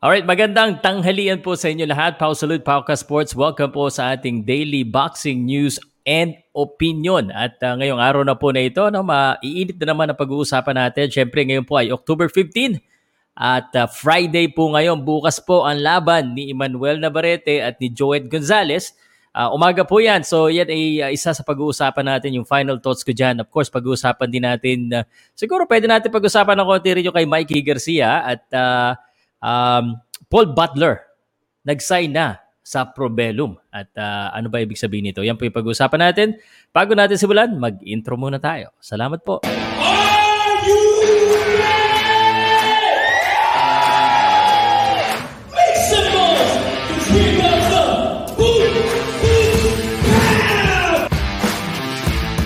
Alright, magandang tanghalian po sa inyo lahat. Pau Salute, Pauka Sports. Welcome po sa ating daily boxing news and opinion. At uh, ngayong araw na po na ito, no, maiinit na naman ang pag-uusapan natin. Siyempre, ngayon po ay October 15 at uh, Friday po ngayon. Bukas po ang laban ni Emmanuel Navarrete at ni Joed Gonzalez. Uh, umaga po yan. So yan ay uh, isa sa pag-uusapan natin, yung final thoughts ko dyan. Of course, pag-uusapan din natin, uh, siguro pwede natin pag-uusapan ng konti rin yung kay Mikey Garcia at uh, um, Paul Butler nag-sign na sa Probellum. At uh, ano ba ibig sabihin nito? Yan po yung pag-uusapan natin. Bago natin simulan, mag-intro muna tayo. Salamat po.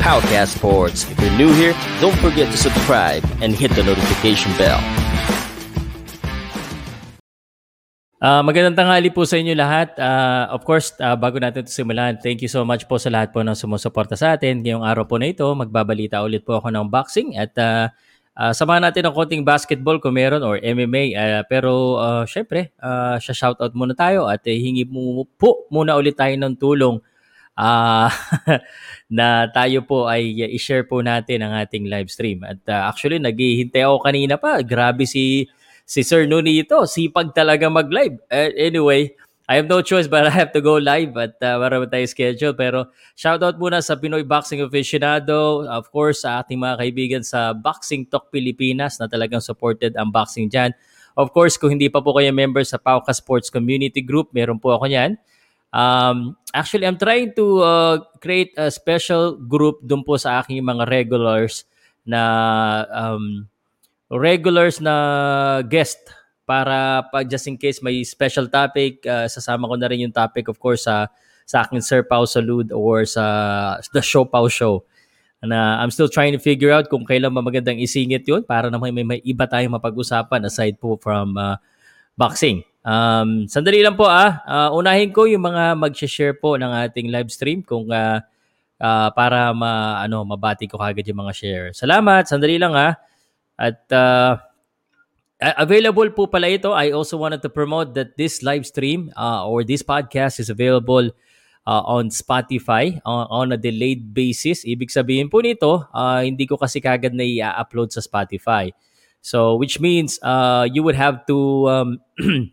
Powercast Sports. If you're new here, don't forget to subscribe and hit the notification bell. Uh, magandang tanghali po sa inyo lahat. Uh, of course, uh, bago natin ito simulan, thank you so much po sa lahat po ng sumusuporta sa atin. Ngayong araw po na ito, magbabalita ulit po ako ng boxing at uh, uh, samahan natin ng konting basketball kung meron or MMA. Uh, pero uh, syempre, uh, shoutout muna tayo at uh, hingi mo po muna ulit tayo ng tulong uh, na tayo po ay i-share po natin ang ating live stream. At uh, actually, naghihintay ako kanina pa. Grabe si si Sir Nunito, sipag talaga mag-live. Uh, anyway, I have no choice but I have to go live at uh, marami tayo schedule. Pero shoutout muna sa Pinoy Boxing Aficionado. Of course, sa ating mga kaibigan sa Boxing Talk Pilipinas na talagang supported ang boxing dyan. Of course, kung hindi pa po kayo member sa Pauka Sports Community Group, meron po ako yan. Um, actually, I'm trying to uh, create a special group dun po sa aking mga regulars na um, regulars na guest para pag just in case may special topic, uh, sasama ko na rin yung topic of course sa sa akin Sir Pau Salud or sa The Show Pau Show. Na I'm still trying to figure out kung kailan ba magandang isingit yun para naman may, may iba tayong mapag-usapan aside po from uh, boxing. Um, sandali lang po ah. Uh, unahin ko yung mga mag-share po ng ating live stream kung uh, uh, para ma ano mabati ko kagad yung mga share. Salamat. Sandali lang ah. At uh, available po pala ito. I also wanted to promote that this live stream uh, or this podcast is available uh, on Spotify on, on a delayed basis. Ibig sabihin po nito, uh, hindi ko kasi kagad na i-upload sa Spotify. So which means uh, you would have to um,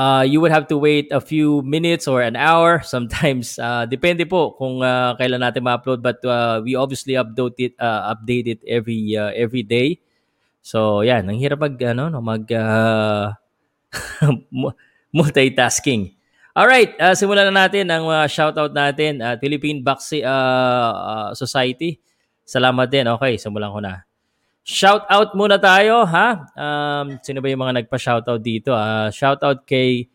uh, you would have to wait a few minutes or an hour. Sometimes, uh, depende po kung uh, kailan natin ma-upload. But uh, we obviously upload it, uh, update it every uh, every day. So, yan. Ang hirap mag, ano, no, mag uh, multitasking. Alright, uh, simulan na natin ang uh, shoutout natin. Uh, Philippine Boxing uh, uh, Society. Salamat din. Okay, simulan ko na. Shout out muna tayo, ha? Um, sino ba yung mga nagpa-shoutout dito? Uh, shout out kay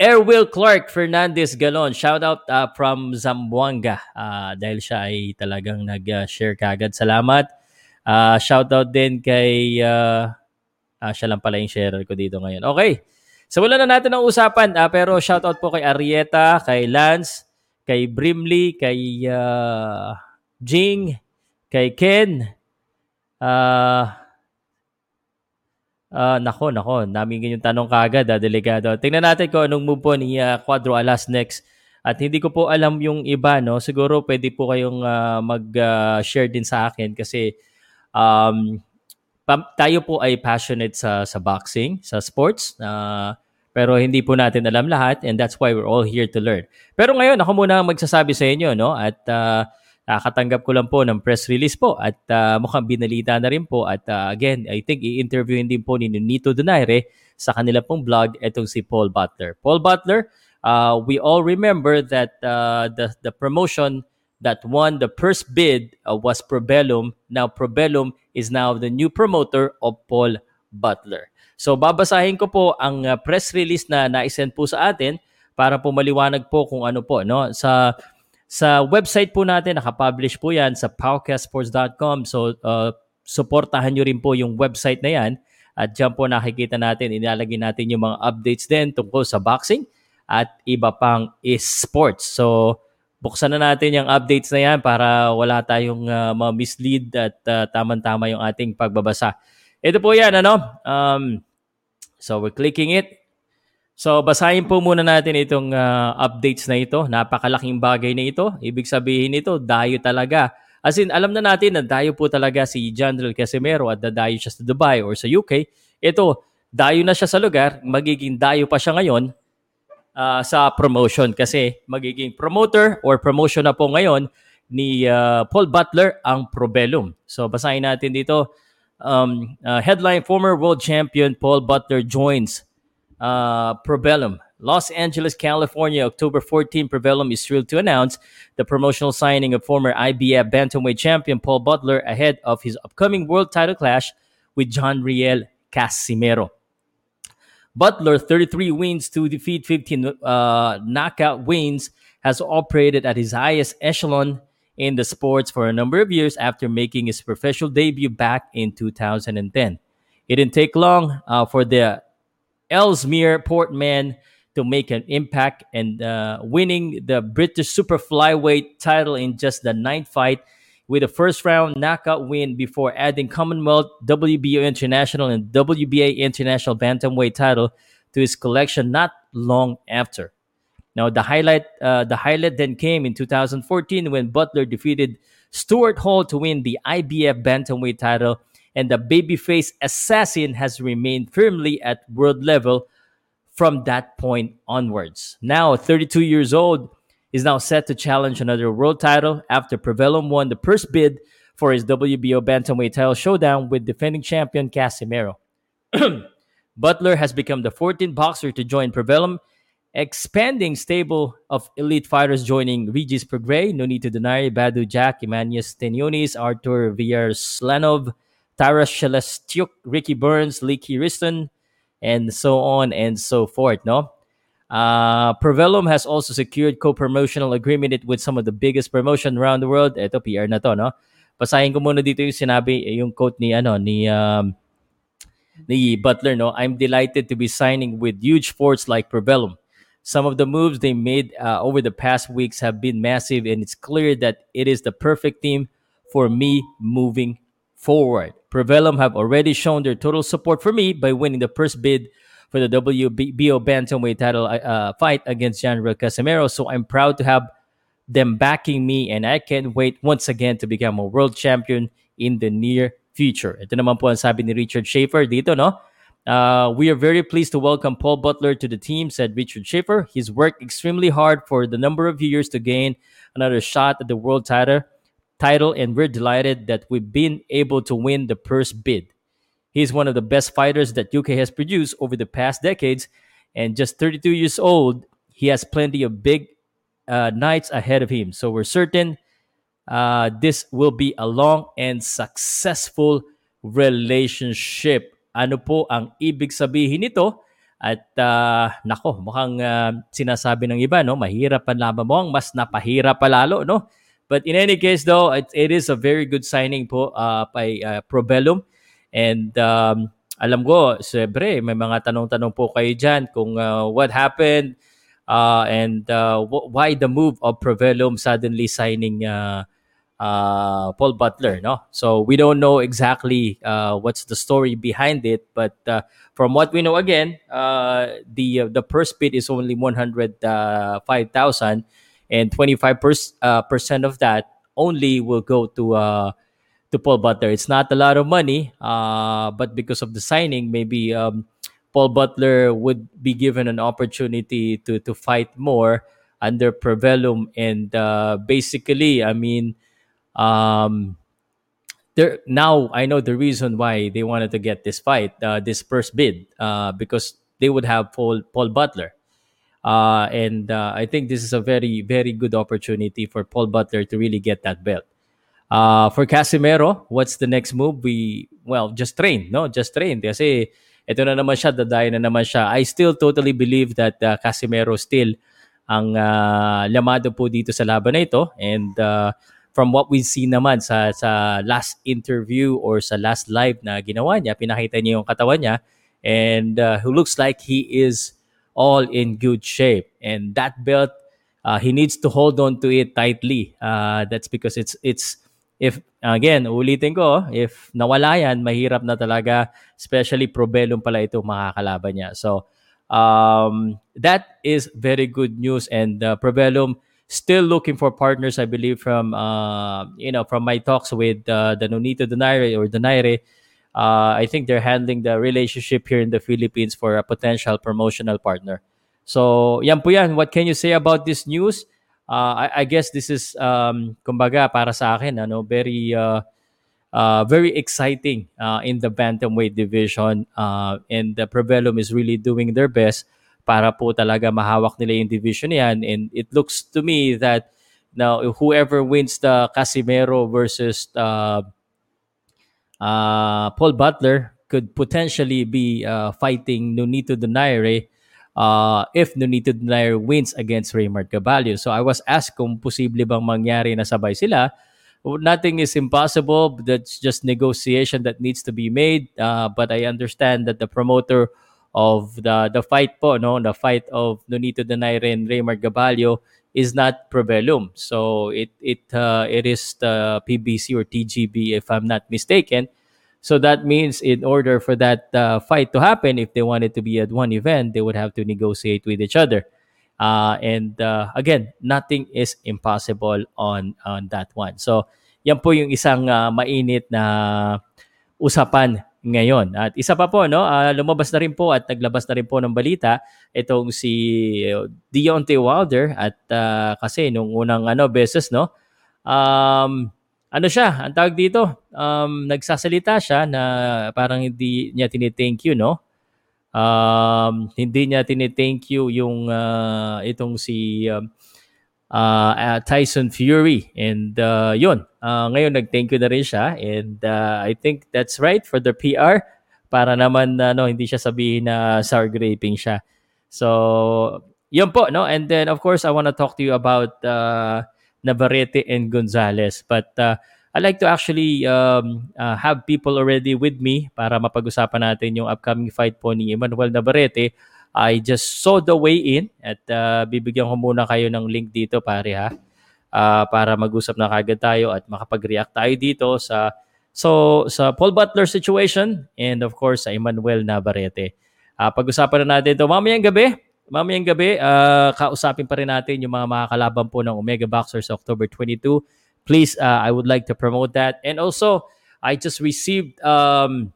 Airwill Clark Fernandez Galon. Shout out uh, from Zamboanga. Uh, dahil siya ay talagang nag-share kagad. Salamat. Uh, shout out din kay uh, uh, siya lang pala yung share ko dito ngayon. Okay. So wala na natin ang usapan. Uh, pero shout out po kay Arieta, kay Lance, kay Brimley, kay uh, Jing, kay Ken, Ah, uh, uh, nako, nako. Namin yung tanong kagad, ah, delegado. Tingnan natin kung anong move po ni uh, Quadro Alas next. At hindi ko po alam yung iba, no? Siguro pwede po kayong uh, mag-share uh, din sa akin kasi um, pa- tayo po ay passionate sa sa boxing, sa sports. Uh, pero hindi po natin alam lahat and that's why we're all here to learn. Pero ngayon, ako muna magsasabi sa inyo, no? At uh, Nakatanggap ko lang po ng press release po at uh, mukhang binalita na rin po at uh, again, I think i-interviewin din po ni Nito Donaire sa kanila pong blog itong si Paul Butler. Paul Butler, uh, we all remember that uh, the, the promotion that won the first bid uh, was Probellum. Now Probellum is now the new promoter of Paul Butler. So babasahin ko po ang uh, press release na naisend po sa atin para po maliwanag po kung ano po no sa sa website po natin, nakapublish po yan sa powcastsports.com. So, uh, supportahan nyo rin po yung website na yan. At dyan po nakikita natin, inalagay natin yung mga updates din tungkol sa boxing at iba pang esports. So, buksan na natin yung updates na yan para wala tayong uh, mislead at uh, tama-tama yung ating pagbabasa. Ito po yan, ano? Um, So we're clicking it. So basahin po muna natin itong uh, updates na ito. Napakalaking bagay na ito. Ibig sabihin nito, dayo talaga. As in, alam na natin na dayo po talaga si General Casimero at dadayo siya sa Dubai or sa UK. Ito, dayo na siya sa lugar. Magiging dayo pa siya ngayon uh, sa promotion kasi magiging promoter or promotion na po ngayon ni uh, Paul Butler ang Probellum. So basahin natin dito. Um, uh, headline former world champion Paul Butler joins uh, Probellum. Los Angeles, California, October 14. Probellum is thrilled to announce the promotional signing of former IBF bantamweight champion Paul Butler ahead of his upcoming world title clash with John Riel Casimero. Butler, 33 wins to defeat 15 uh, knockout wins, has operated at his highest echelon in the sports for a number of years after making his professional debut back in 2010. It didn't take long uh, for the Ellesmere Portman to make an impact and uh, winning the British Super Flyweight title in just the ninth fight with a first round knockout win before adding Commonwealth, WBO International, and WBA International Bantamweight title to his collection not long after. Now the highlight uh, the highlight then came in 2014 when Butler defeated Stuart Hall to win the IBF bantamweight title, and the babyface assassin has remained firmly at world level from that point onwards. Now 32 years old, is now set to challenge another world title after Prevellum won the first bid for his WBO bantamweight title showdown with defending champion Casimero. Butler has become the 14th boxer to join Prevellum expanding stable of elite fighters joining Regis Prograis, Nonito Denari, Badu Jack, Emmanuel Stenionis, Artur Villar-Slanov, Taras Shelestiuk, Ricky Burns, Leaky Riston, and so on and so forth, no? Uh, Provellum has also secured co-promotional agreement with some of the biggest promotion around the world. Ito, PR na to, no? Basahin ko muna dito yung sinabi, yung quote ni, ano, ni, um, ni Butler, no? I'm delighted to be signing with huge sports like Provellum. Some of the moves they made uh, over the past weeks have been massive, and it's clear that it is the perfect team for me moving forward. Prevellum have already shown their total support for me by winning the first bid for the WBO bantamweight title uh, fight against Giancarlo Casimero. So I'm proud to have them backing me, and I can't wait once again to become a world champion in the near future. Ito naman po ang sabi ni Richard Schaefer dito, no? Uh, we are very pleased to welcome Paul Butler to the team, said Richard Schaefer. He's worked extremely hard for the number of years to gain another shot at the world title, title, and we're delighted that we've been able to win the purse bid. He's one of the best fighters that UK has produced over the past decades, and just 32 years old, he has plenty of big uh, nights ahead of him. So we're certain uh, this will be a long and successful relationship. Ano po ang ibig sabihin nito? At uh, nako, mukhang uh, sinasabi ng iba, no, mahirap pa laban mo, mas napahirap pa lalo, no? But in any case though, it, it is a very good signing po uh, by uh, Probellum. And um, alam ko, siyempre, may mga tanong-tanong po kayo dyan kung uh, what happened uh, and uh, w- why the move of Probellum suddenly signing uh, uh, Paul Butler. No, so we don't know exactly uh, what's the story behind it, but uh, from what we know, again, uh, the uh, the first bid is only one hundred uh, five thousand, and twenty five percent of that only will go to uh, to Paul Butler. It's not a lot of money, uh, but because of the signing, maybe. Um, Paul Butler would be given an opportunity to to fight more under Prevellum, and basically, I mean, um, there now I know the reason why they wanted to get this fight, uh, this first bid, uh, because they would have Paul Paul Butler, uh, and uh, I think this is a very very good opportunity for Paul Butler to really get that belt. Uh, for Casimero, what's the next move? We well just train, no, just train. Kasi ito na naman siya, dadayo na naman siya. I still totally believe that uh, Casimero still ang uh, lamado po dito sa laban na ito and uh, from what we see naman sa sa last interview or sa last live na ginawa niya, pinakita niya yung katawan niya and uh, who looks like he is all in good shape. And that belt, uh, he needs to hold on to it tightly. Uh, that's because it's it's if again, ulitin ko, if nawala yan, mahirap na talaga, especially Probellum pala ito makakalaban niya. So, um, that is very good news and uh, Probellum still looking for partners I believe from uh, you know from my talks with uh, the Nonito Donaire or Donaire uh, I think they're handling the relationship here in the Philippines for a potential promotional partner. So, yan po yan. What can you say about this news? Uh, I, I guess this is, um, kumbaga, para sa akin, ano, very, uh, uh, very exciting uh, in the bantamweight division. Uh, and the Prevelum is really doing their best para po talaga mahawak nila yung division yan. And it looks to me that now whoever wins the Casimero versus uh, Paul Butler could potentially be uh, fighting Nonito Donaire uh, if Nonito Donaire wins against Raymond Caballo. So I was asked kung posible bang mangyari na sabay sila. Nothing is impossible. That's just negotiation that needs to be made. Uh, but I understand that the promoter of the the fight po, no, the fight of Nonito Donaire and Raymond Caballo is not Provellum. So it it uh, it is the PBC or TGB, if I'm not mistaken. So that means in order for that uh, fight to happen, if they wanted to be at one event, they would have to negotiate with each other. Uh, and uh, again, nothing is impossible on on that one. So yan po yung isang uh, mainit na usapan ngayon. At isa pa po, no, uh, lumabas na rin po at naglabas na rin po ng balita itong si Deontay Wilder at uh, kasi nung unang ano beses, no, um, ano siya, ang tawag dito, um, nagsasalita siya na parang hindi niya tinithank you, no? Um, hindi niya tinithank you yung uh, itong si um, uh, uh, Tyson Fury. And uh, yun, uh, ngayon nag-thank you na rin siya. And uh, I think that's right for the PR para naman ano, hindi siya sabihin na sour graping siya. So, yun po, no? And then, of course, I want to talk to you about uh, Navarrete and Gonzalez. But uh, I like to actually um, uh, have people already with me para mapag-usapan natin yung upcoming fight po ni Emmanuel Navarrete. I just saw the way in at uh, bibigyan ko muna kayo ng link dito pare ha. Uh, para mag-usap na kagad tayo at makapag-react tayo dito sa so sa Paul Butler situation and of course sa Emmanuel Navarrete. Uh, pag-usapan na natin ito mamayang gabi. Mamayang gabi, uh, kausapin pa rin natin yung mga makakalaban po ng Omega Boxers October 22. Please, uh, I would like to promote that. And also, I just received, um,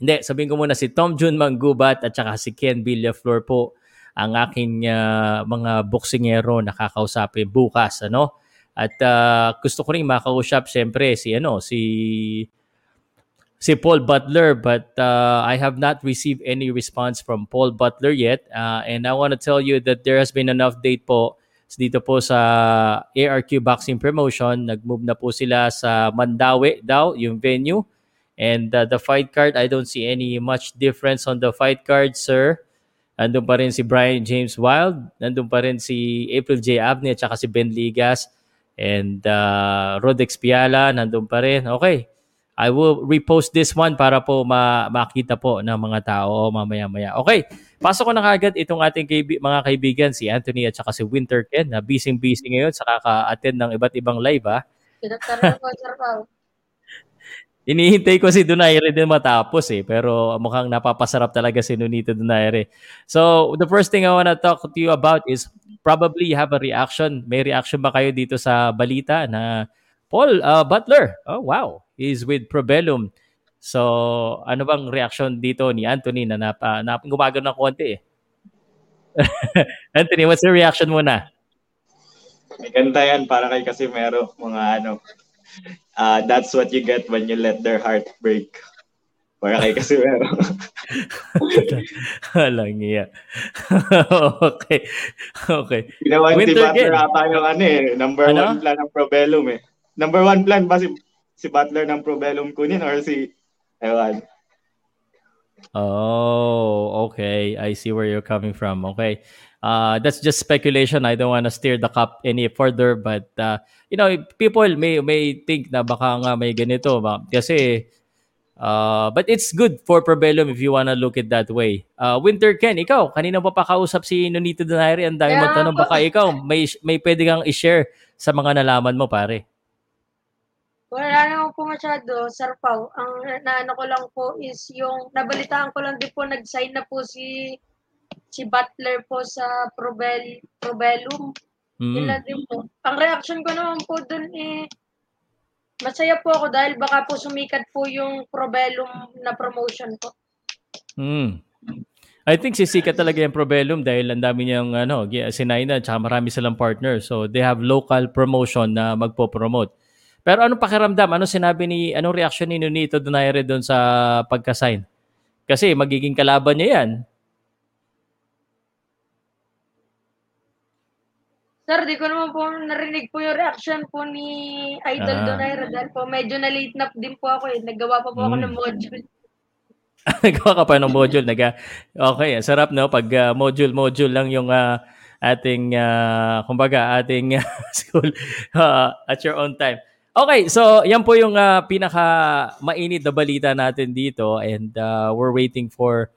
hindi, sabihin ko muna si Tom Jun Manggubat at saka si Ken Villaflor po ang aking uh, mga boksingero na kakausapin bukas, ano? At uh, gusto ko rin makausap siyempre si ano, si si Paul Butler but uh, I have not received any response from Paul Butler yet uh, and I want to tell you that there has been an update po dito po sa ARQ Boxing Promotion nag-move na po sila sa Mandawi daw yung venue and uh, the fight card I don't see any much difference on the fight card sir nandun pa rin si Brian James Wild nandun pa rin si April J. Abney at saka si Ben Ligas and uh, Rodex Piala nandun pa rin okay I will repost this one para po ma- makita po ng mga tao mamaya-maya. Okay, pasok ko na kagad itong ating kaibi- mga kaibigan, si Anthony at saka si Winter Ken, na busy-busy ngayon sa kaka-attend ng iba't ibang live, ha? Inihintay ko si Donaire din matapos eh, pero mukhang napapasarap talaga si Nunito Donaire. So, the first thing I want to talk to you about is probably you have a reaction. May reaction ba kayo dito sa balita na Paul uh, Butler, oh wow, is with Probellum. So, ano bang reaction dito ni Anthony na nap, gumagano ng konti eh? Anthony, what's your reaction muna? May kanta yan para kay Casimero, mga ano. Uh, that's what you get when you let their heart break. Para kay Casimero. Alang iya. okay. Okay. Ginawa si Butler ata yung ano eh. Number ano? one plan ng Probellum eh. Number one plan ba si si Butler ng Probellum kunin or si Ewan? Oh, okay. I see where you're coming from. Okay. Uh, that's just speculation. I don't want to steer the cup any further, but uh, you know, people may may think na baka nga may ganito ba? Kasi uh, but it's good for Probellum if you wanna look it that way. Uh, Winter Ken, ikaw, kanina pa pakausap si Nonito Donaire, ang dami yeah. mo tanong, baka ikaw may may pwede kang i-share sa mga nalaman mo, pare. Wala naman po masyado, Sir Pao. Ang naano ko lang po is yung nabalitaan ko lang din po nag-sign na po si si Butler po sa Probel Probellum. Mm. Yun lang din po. Ang reaction ko naman po dun eh masaya po ako dahil baka po sumikat po yung Probellum na promotion po. Mm. I think sisikat talaga yung Probellum dahil ang dami niyang ano, sinay na tsaka marami silang partner. So they have local promotion na magpo-promote. Pero anong pakiramdam? Ano sinabi ni, anong reaction ni Nonito Donaire doon sa pagka-sign? Kasi magiging kalaban niya yan. Sir, di ko naman po narinig po yung reaction po ni Idol Ah. Donaire dahil po medyo na late na din po ako eh. Naggawa pa po ako Mm. ng module. Nagawa ka pa ng module. Naga, okay, ang sarap no? Pag ah, module-module lang yung ah, ating, ah, kumbaga, ating ah, school ah, at your own time. Okay, so yan po yung ah, pinaka mainit na balita natin dito and ah, we're waiting for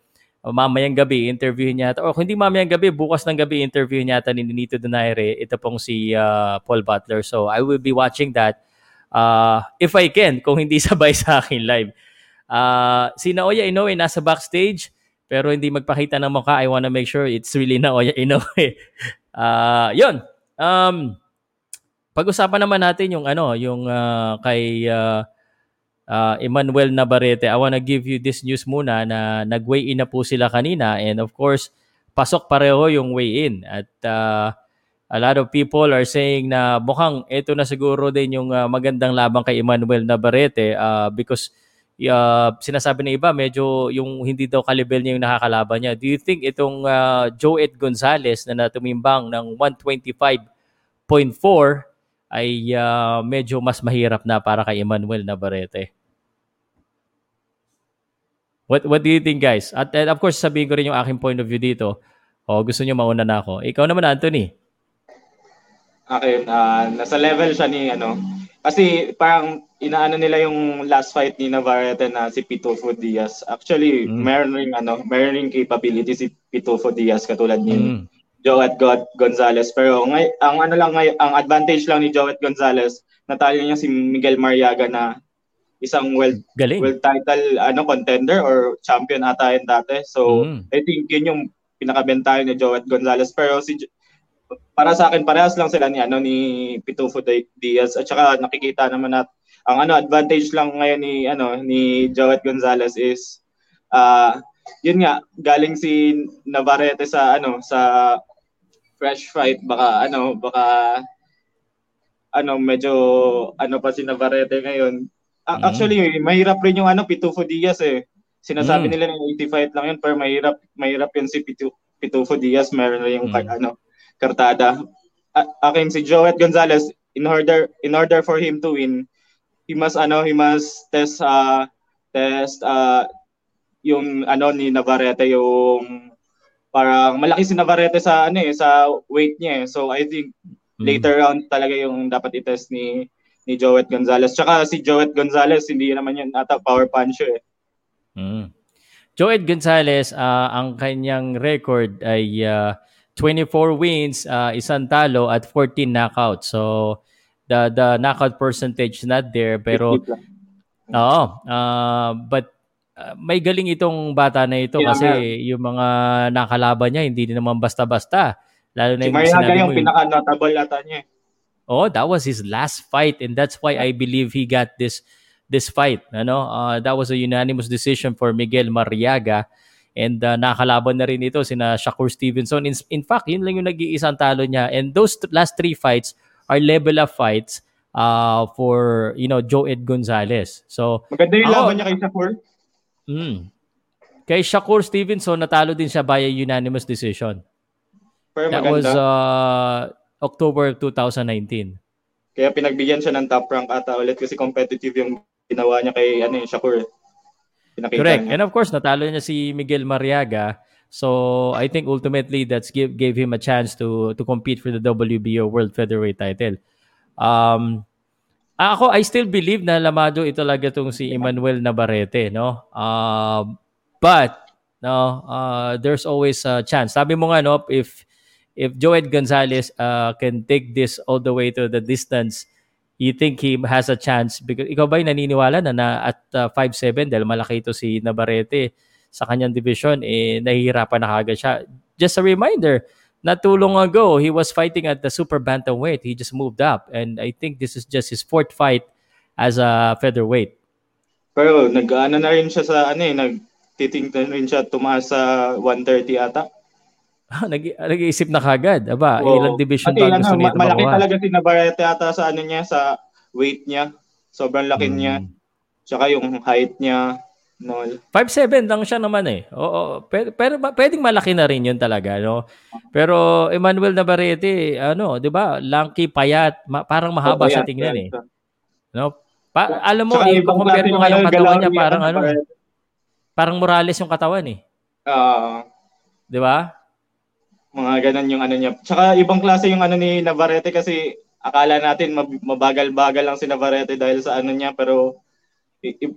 uh, mamayang gabi interviewin niya o kung hindi mamayang gabi bukas ng gabi interviewin niya ni Nito Donaire ito pong si ah, Paul Butler so I will be watching that uh, if I can kung hindi sabay sa akin live Ah, si Naoya Inoue nasa backstage pero hindi magpakita ng mukha. I wanna make sure it's really Naoya Inoue. Ah, 'yun. Um pag-usapan naman natin yung ano, yung ah, kay ah, ah, Emmanuel Navarrete. I wanna give you this news muna na nag-weigh in na po sila kanina and of course, pasok pareho yung weigh-in at ah, a lot of people are saying na mukhang ito na siguro din yung ah, magandang laban kay Emmanuel Navarrete ah, because uh, sinasabi ng iba medyo yung hindi daw kalibel niya yung nakakalaban niya. Do you think itong uh, Joet Gonzalez na natumimbang ng 125.4 ay uh, medyo mas mahirap na para kay Emmanuel Navarrete? What what do you think guys? At, and of course sabihin ko rin yung aking point of view dito. O gusto niyo mauna na ako. Ikaw naman Anthony. Akin, ah, nasa level siya ni ano. Kasi parang inaano nila yung last fight ni Navarrete na si Pitufo Diaz. Actually, Mm. meron ring ano, meron ring capability si Pitufo Diaz katulad ni Mm. Joet God Gonzalez. Pero ngay, ang ano lang ngay, ang advantage lang ni Joet Gonzalez, natalo niya si Miguel Mariaga na isang world Galing. world title ano contender or champion ata yun dati. So, Mm. I think yun yung pinakabentayan ni Joet Gonzalez. Pero si para sa akin parehas lang sila ni ano ni Pitufo Di- Diaz at saka nakikita naman nat ang ano advantage lang ngayon ni ano ni Joet Gonzalez is ah yun nga galing si Navarrete sa ano sa fresh fight baka ano baka ano medyo ano pa si Navarrete ngayon Mm. actually mahirap rin yung ano Pitufo Diaz eh sinasabi Mm. nila na 80 fight lang yun pero mahirap mahirap yun si Pitu, Pitufo Diaz meron rin yung Mm. ano kartada A- akin si Joet Gonzalez in order in order for him to win he must ano he must test uh test uh yung ano ni Navarrete yung parang malaki si Navarrete sa ano eh sa weight niya eh. So I think Mm. later round talaga yung dapat i-test ni ni Joet Gonzalez. Tsaka si Joet Gonzalez hindi naman yun ata power puncher eh. Mm. Joed Gonzalez, ah, ang kanyang record ay ah, 24 wins, ah, isang talo at 14 knockouts. So the the knockout percentage not there pero 50 lang. oo, ah, but ah, may galing itong bata na ito Yeah, kasi nga. yung mga nakalaban niya hindi din naman basta-basta. Lalo na Si yung Mariaga sinabi yung mo, yung- pinaka-notable ata niya. Oh, that was his last fight and that's why I believe he got this this fight, ano? Uh, that was a unanimous decision for Miguel Mariaga and uh, nakalaban na rin ito sina Shakur Stevenson. In, in fact, yun lang yung nag-iisang talo niya and those th- last three fights are level up fights uh, for, you know, Joed Gonzalez. So, Maganda yung Ako- laban niya kay Shakur. mm, kay Shakur Stevenson, natalo din siya by a unanimous decision. Pero That maganda. was uh, October 2019. Kaya pinagbigyan siya ng top rank ata ulit kasi competitive yung ginawa niya kay ano yung Shakur. eh. Pinakita Correct. niya. And of course, natalo niya si Miguel Mariaga. So, I think ultimately that's give, gave him a chance to to compete for the WBO World Featherweight title. Um, ako, I still believe na lamado ito talaga itong si Emmanuel Navarrete, no? Um, but, no, uh, there's always a chance. Sabi mo nga, no, if if Joed Gonzalez uh, can take this all the way to the distance you think he has a chance? Because ikaw ba naniniwala na, na at uh, 5'7", dahil malaki ito si Navarrete sa kanyang division, eh, nahihirapan na kagad siya. Just a reminder, not too long ago, he was fighting at the super bantamweight. He just moved up. And I think this is just his fourth fight as a featherweight. Pero nag-ano na rin siya sa ano eh, nagtitingnan rin siya tumaas sa 130 ata. Nag nag-iisip na kagad. Aba, Oo. ilang division ba gusto ano, Malaki makuha? talaga si Navarrete ata sa ano niya, sa weight niya. Sobrang laki hmm. niya. Tsaka yung height niya. No. 5'7 lang siya naman eh. Oo, pero, pero pwedeng malaki na rin yun talaga, no? Pero Emmanuel Navarrete, ano, 'di ba? Lanky, payat, ma- parang mahaba oh, sa tingnan eh. No? Pa- alam mo, i-compare mo nga yung katawan niya, parang ano, parang Morales yung katawan eh. Oo. Uh, 'Di ba? Mga ganun yung ano niya. Tsaka ibang klase yung ano ni Navarrete kasi akala natin mabagal-bagal lang si Navarrete dahil sa ano niya pero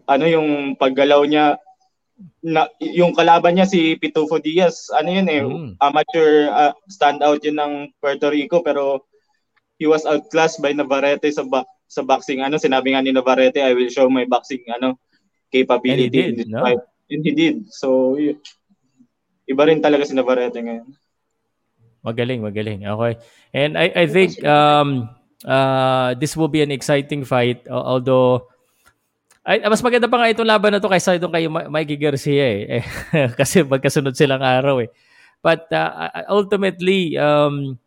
ano yung paggalaw niya na, yung kalaban niya si Pitufo Diaz ano yun eh mm. amateur uh, standout yun ng Puerto Rico pero he was outclassed by Navarrete sa ba- sa boxing ano sinabi nga ni Navarrete I will show my boxing ano capability did, in this no? fight and he did so y- iba rin talaga si Navarrete ngayon magaling magaling okay and I I think um uh this will be an exciting fight although ay, mas maganda pa nga itong laban na to kaysa itong kay Mikey Garcia eh. eh kasi magkasunod silang araw eh. But uh, ultimately, um,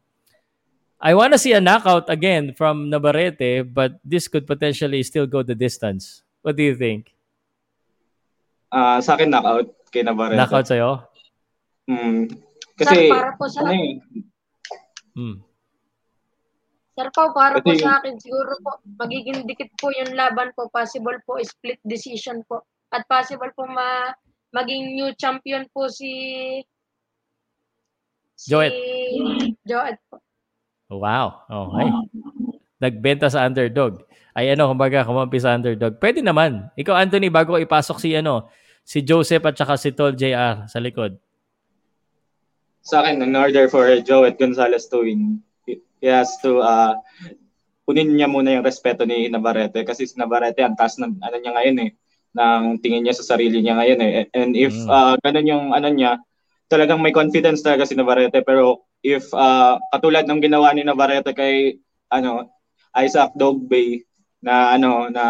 I want to see a knockout again from Navarrete, but this could potentially still go the distance. What do you think? Uh, sa akin, knockout kay Navarrete. Knockout sa'yo? Mm, kasi, para po sa... Ano eh, mm. Sir Pao, para po sa akin, siguro po, magiging dikit po yung laban po. Possible po split decision po. At possible po ma maging new champion po si si Joet. Joet po. Wow. Okay. Nagbenta sa underdog. Ay ano, kumbaga, kumampi sa underdog. Pwede naman. Ikaw, Anthony, bago ko ipasok si ano, si Joseph at saka si Tol JR sa likod. Sa akin, in order for Joet Gonzalez to win, he has to uh, kunin niya muna yung respeto ni Navarrete kasi si Navarrete ang taas ng ano niya ngayon eh ng tingin niya sa sarili niya ngayon eh and if mm. uh, ganun yung ano niya talagang may confidence talaga si Navarrete pero if uh, katulad ng ginawa ni Navarrete kay ano Isaac Dogbay na ano na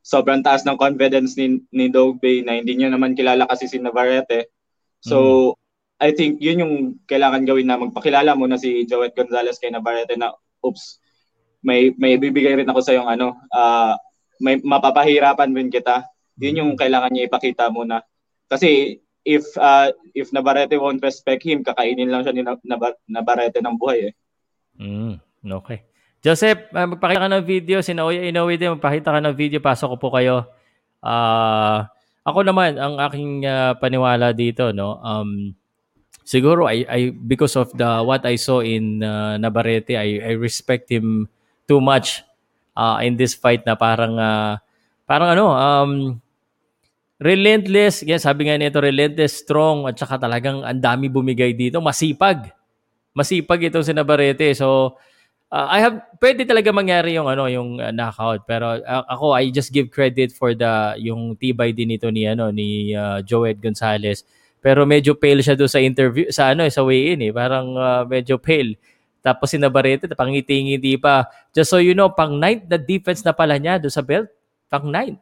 sobrang taas ng confidence ni ni Dogbay na hindi niya naman kilala kasi si Navarrete so mm. I think yun yung kailangan gawin na magpakilala mo na si Joet Gonzalez kay Navarrete na oops may may bibigay rin ako sa yung ano uh, may mapapahirapan rin kita yun yung kailangan niya ipakita muna kasi if uh, if Navarrete won't respect him kakainin lang siya ni Navarrete ng buhay eh mm, okay Joseph, uh, magpakita ka ng video. Si Naoya Inoue din, magpakita ka ng video. Pasok ko po kayo. Uh, ako naman, ang aking uh, paniwala dito, no, um, siguro I, I because of the what I saw in uh, Navarrete, I, I respect him too much uh, in this fight na parang uh, parang ano um relentless, yes, sabi nga nito relentless, strong at saka talagang ang dami bumigay dito, masipag. Masipag itong si Navarrete. So uh, I have pwede talaga mangyari yung ano yung uh, knockout pero uh, ako I just give credit for the yung tibay din nito ni ano ni uh, Joed Gonzalez pero medyo pale siya doon sa interview, sa ano, sa weigh-in eh. Parang uh, medyo pale. Tapos si Navarrete, pangiti-ngiti pa. Just so you know, pang ninth na defense na pala niya doon sa belt. Pang ninth.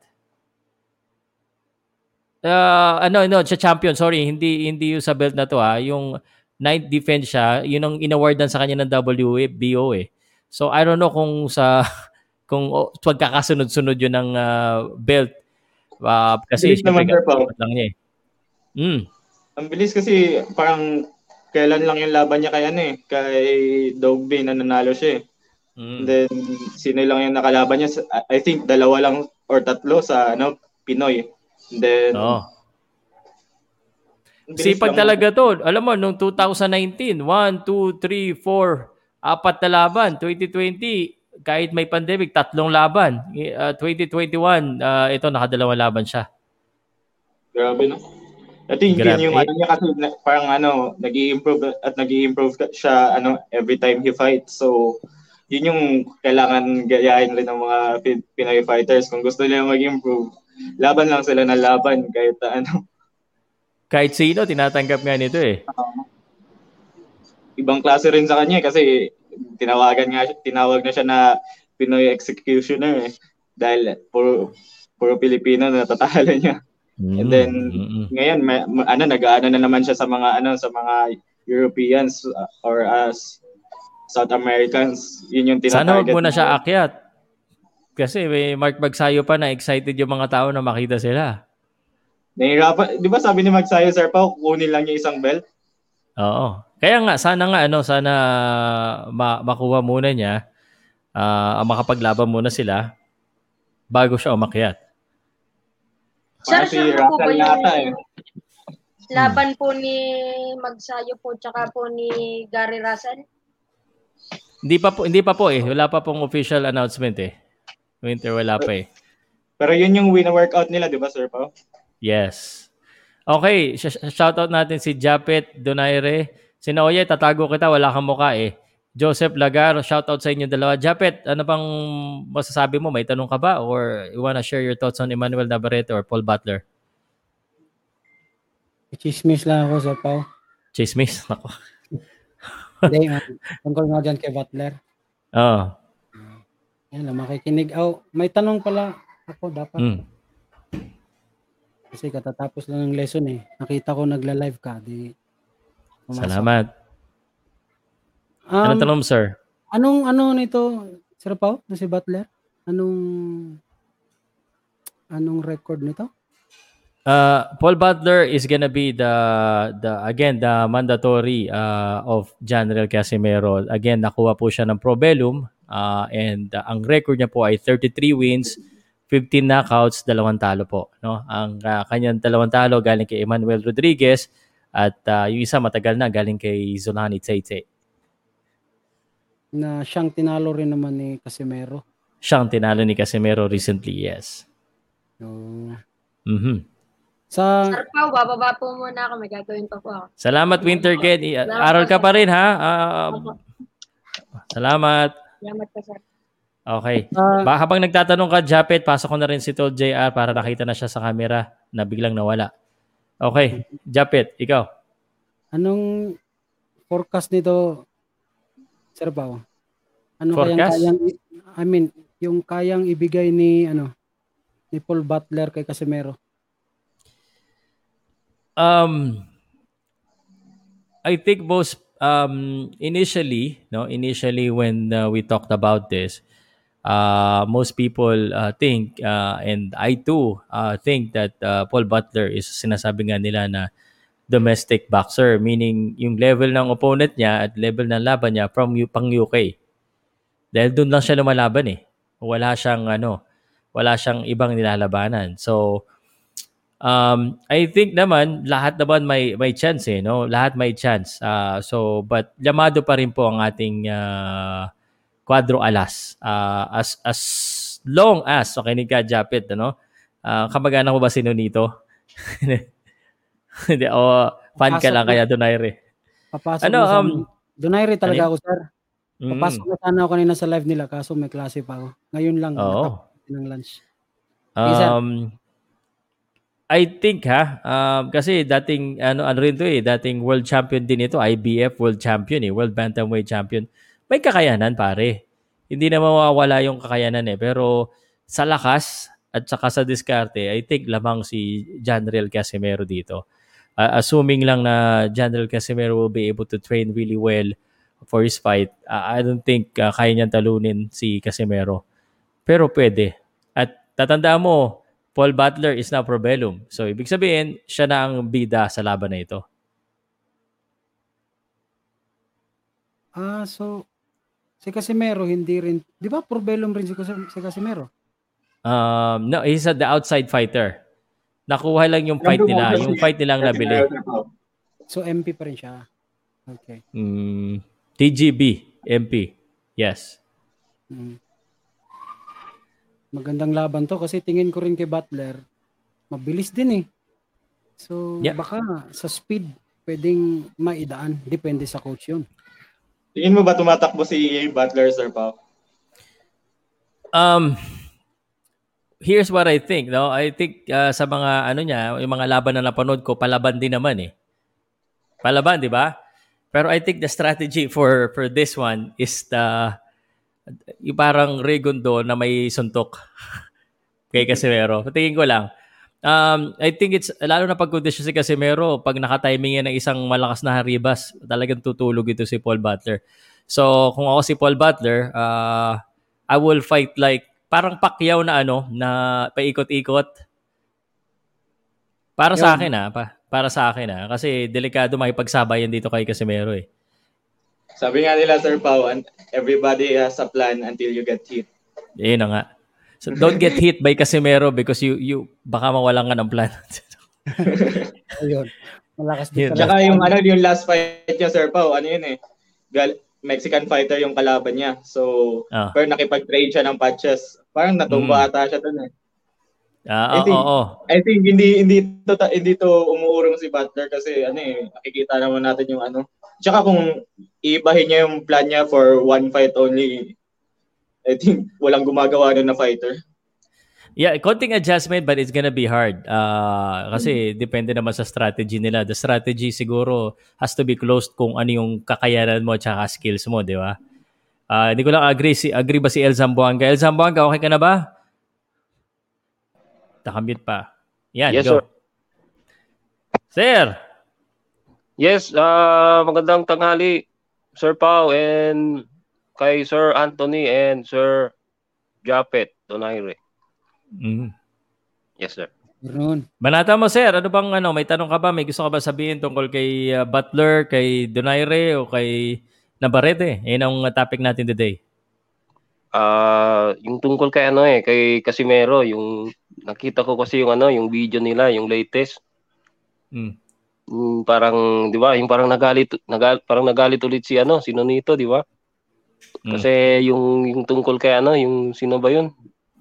Uh, ano, no, siya champion. Sorry, hindi hindi yung sa belt na to ha. Yung ninth defense siya, yun ang inawardan sa kanya ng WBO eh. So I don't know kung sa kung oh, pagkakasunod-sunod yun ng uh, belt. Uh, kasi siya lang niya eh. Mm. Ang bilis kasi parang kailan lang yung laban niya kay ano eh, kay Dogby na nanalo siya eh. Mm. then sino lang yung nakalaban niya? I think dalawa lang or tatlo sa ano Pinoy. And then oh. Sipag lang. talaga to. Alam mo, nung 2019, 1, 2, 3, 4, apat na laban. 2020, kahit may pandemic, tatlong laban. Uh, 2021, uh, ito, nakadalawang laban siya. Grabe, no? I think Grabe. yun yung ano niya kasi parang ano, nag improve at nag improve siya ano every time he fights. So yun yung kailangan gayahin rin ng mga Pinoy fighters. Kung gusto nila mag-improve, laban lang sila ng laban kahit ano. Kahit sino, tinatanggap nga nito eh. Uh, ibang klase rin sa kanya eh, kasi tinawagan nga tinawag na siya na Pinoy executioner eh. Dahil puro, puro Pilipino na natatalo niya. Mm-hmm. And then mm-hmm. ngayon may, ano nag-aano na naman siya sa mga ano sa mga Europeans uh, or as South Americans. Yun yung tinatarget. Sana wag mo na siya akyat. Kasi may Mark Bagsayo pa na excited yung mga tao na makita sila. Nahirapan, di ba sabi ni Magsayo, Sir Pao, kukunin lang niya isang belt? Oo. Kaya nga, sana nga, ano, sana ma- makuha muna niya, uh, makapaglaban muna sila bago siya umakyat. Sir, si po ba yung eh. laban po ni Magsayo po tsaka po ni Gary Russell? Hindi pa po, hindi pa po eh. Wala pa pong official announcement eh. Winter wala pa eh. Pero yun yung win workout nila, di ba, Sir Pao? Yes. Okay, sh- shoutout natin si Japet Donaire. Si Noye, tatago kita, wala kang mukha eh. Joseph Lagar, shoutout sa inyo dalawa. Japet, ano pang masasabi mo? May tanong ka ba? Or you wanna share your thoughts on Emmanuel Navarrete or Paul Butler? Chismis lang ako sa Pau. Chismis? Ako. Hindi, tungkol nga dyan kay Butler. Oo. Uh, yan lang, makikinig. Oh, may tanong pala ako dapat. Mm. Kasi katatapos lang ng lesson eh. Nakita ko nagla-live ka. Di, pumasok. Salamat. Um, Anong tanong, sir? Anong ano nito, Sir Pao, na si Butler? Anong anong record nito? Uh, Paul Butler is gonna be the the again the mandatory uh, of General Casimero. Again, nakuha po siya ng Probellum uh, and uh, ang record niya po ay 33 wins, 15 knockouts, dalawang talo po. No? Ang uh, kanyang dalawang talo galing kay Emmanuel Rodriguez at uh, yung isa matagal na galing kay Zulani Tsaitse. Na siyang tinalo rin naman ni Casimero. Siyang tinalo ni Casimero recently, yes. Oh. Mhm. Sa Sir Pao, bababa po muna ako. May gagawin pa po ako. Salamat, Winter Kid. Aral ka pa rin, ha? Uh, salamat. Salamat po, sir. Okay. Uh, ba, habang nagtatanong ka, Japet, pasok ko na rin si Tol JR para nakita na siya sa camera na biglang nawala. Okay. Japet, ikaw. Anong forecast nito, Sir Pao? Ano forecast? kayang kayang, I mean, yung kayang ibigay ni, ano, ni Paul Butler kay Casemiro? Um, I think most um, initially, no, initially when uh, we talked about this, uh, most people uh, think, uh, and I too uh, think that uh, Paul Butler is sinasabi nga nila na domestic boxer, meaning yung level ng opponent niya at level ng laban niya from pang UK. Dahil doon lang siya lumalaban eh. Wala siyang ano, wala siyang ibang nilalabanan. So, um, I think naman lahat naman may may chance eh, no? Lahat may chance. Uh, so, but llamado pa rin po ang ating uh, Quadro Alas. Uh, as as long as, okay ni ka, Japit, ano? Uh, kamag-anak mo ba si Nonito? Hindi, oh, fan ka lang kaya Donaire. Papasok ano, um, Donaire talaga ano? ako, sir. Mm. Papasok na sana ako kanina sa live nila kaso may klase pa ako. Ngayon lang oh. ng lunch. Um, I think ha, um, kasi dating ano ano rin to eh, dating world champion din ito, IBF world champion eh, world bantamweight champion may kakayanan pare. Hindi na mawawala yung kakayanan eh. Pero sa lakas at saka sa diskarte, I think lamang si General Casimero dito. Uh, assuming lang na General Casimero will be able to train really well for his fight, uh, I don't think uh, kaya niyang talunin si Casimero. Pero pwede. At tatandaan mo, Paul Butler is now Probellum. So, ibig sabihin, siya na ang bida sa laban na ito. Ah, so Si Casimero hindi rin, 'di ba? Probellum rin si, si Casimero. Um, no, he's a, the outside fighter. Nakuha lang yung fight nila, yung fight nilang nabili. So MP pa rin siya. Okay. Mm, TGB, MP. Yes. Mm. Magandang laban to kasi tingin ko rin kay Butler, mabilis din eh. So yeah. baka sa speed pwedeng maidaan, depende sa coach 'yun. Tingin mo ba tumatakbo si Butler, Sir Pao? Um, here's what I think, no? I think uh, sa mga ano niya, yung mga laban na napanood ko, palaban din naman eh. Palaban, di ba? Pero I think the strategy for for this one is the yung parang Regondo na may suntok kay Casemiro. Tingin ko lang. Um, I think it's, lalo na pag kondisyon si Casemiro, pag nakatiming yan ng isang malakas na haribas, talagang tutulog ito si Paul Butler. So, kung ako si Paul Butler, uh, I will fight like parang pakyaw na ano, na paikot-ikot. Para Yun. sa akin ah, pa, para sa akin ah. Kasi delikado makipagsabayan dito kay Casemiro eh. Sabi nga nila, Sir Pau, everybody has a plan until you get hit. Yun na nga. So don't get hit by Casemiro because you you baka mawalan ka ng plan. Ayun. Malakas din. Tsaka yung ano yung last fight niya Sir Pau, ano yun eh. Gal- Mexican fighter yung kalaban niya. So, ah. pero nakipag-trade siya ng patches. Parang natumba mm. ata siya doon eh. Ah, I think, oh, oh. I think hindi hindi to hindi to umuurong si Butler kasi ano eh nakikita naman natin yung ano. Tsaka kung ibahin niya yung plan niya for one fight only, I think walang gumagawa na na fighter. Yeah, konting adjustment but it's gonna be hard. Uh, kasi mm-hmm. depende naman sa strategy nila. The strategy siguro has to be closed kung ano yung kakayanan mo at skills mo, di ba? Uh, hindi ko lang agree. Si, agree ba si El Zamboanga? El Zamboanga, okay ka na ba? Nakamute pa. Yan, yes, go. Sir. Sir! Yes, uh, magandang tanghali, Sir Pau and kay Sir Anthony and Sir Japet Donaire. Mm. Yes, sir. Ron. Banata mo, sir. Ano bang ano, may tanong ka ba? May gusto ka ba sabihin tungkol kay uh, Butler, kay Donaire o kay Navarrete? Yan ang topic natin today. Ah, uh, yung tungkol kay ano eh, kay Casimero, yung nakita ko kasi yung ano, yung video nila, yung latest. Mm. Yung parang, 'di ba? Yung parang nagalit, nagal, parang nagalit ulit si ano, si Nonito, 'di ba? Mm. Kasi yung yung tungkol kay ano, yung sino ba 'yun?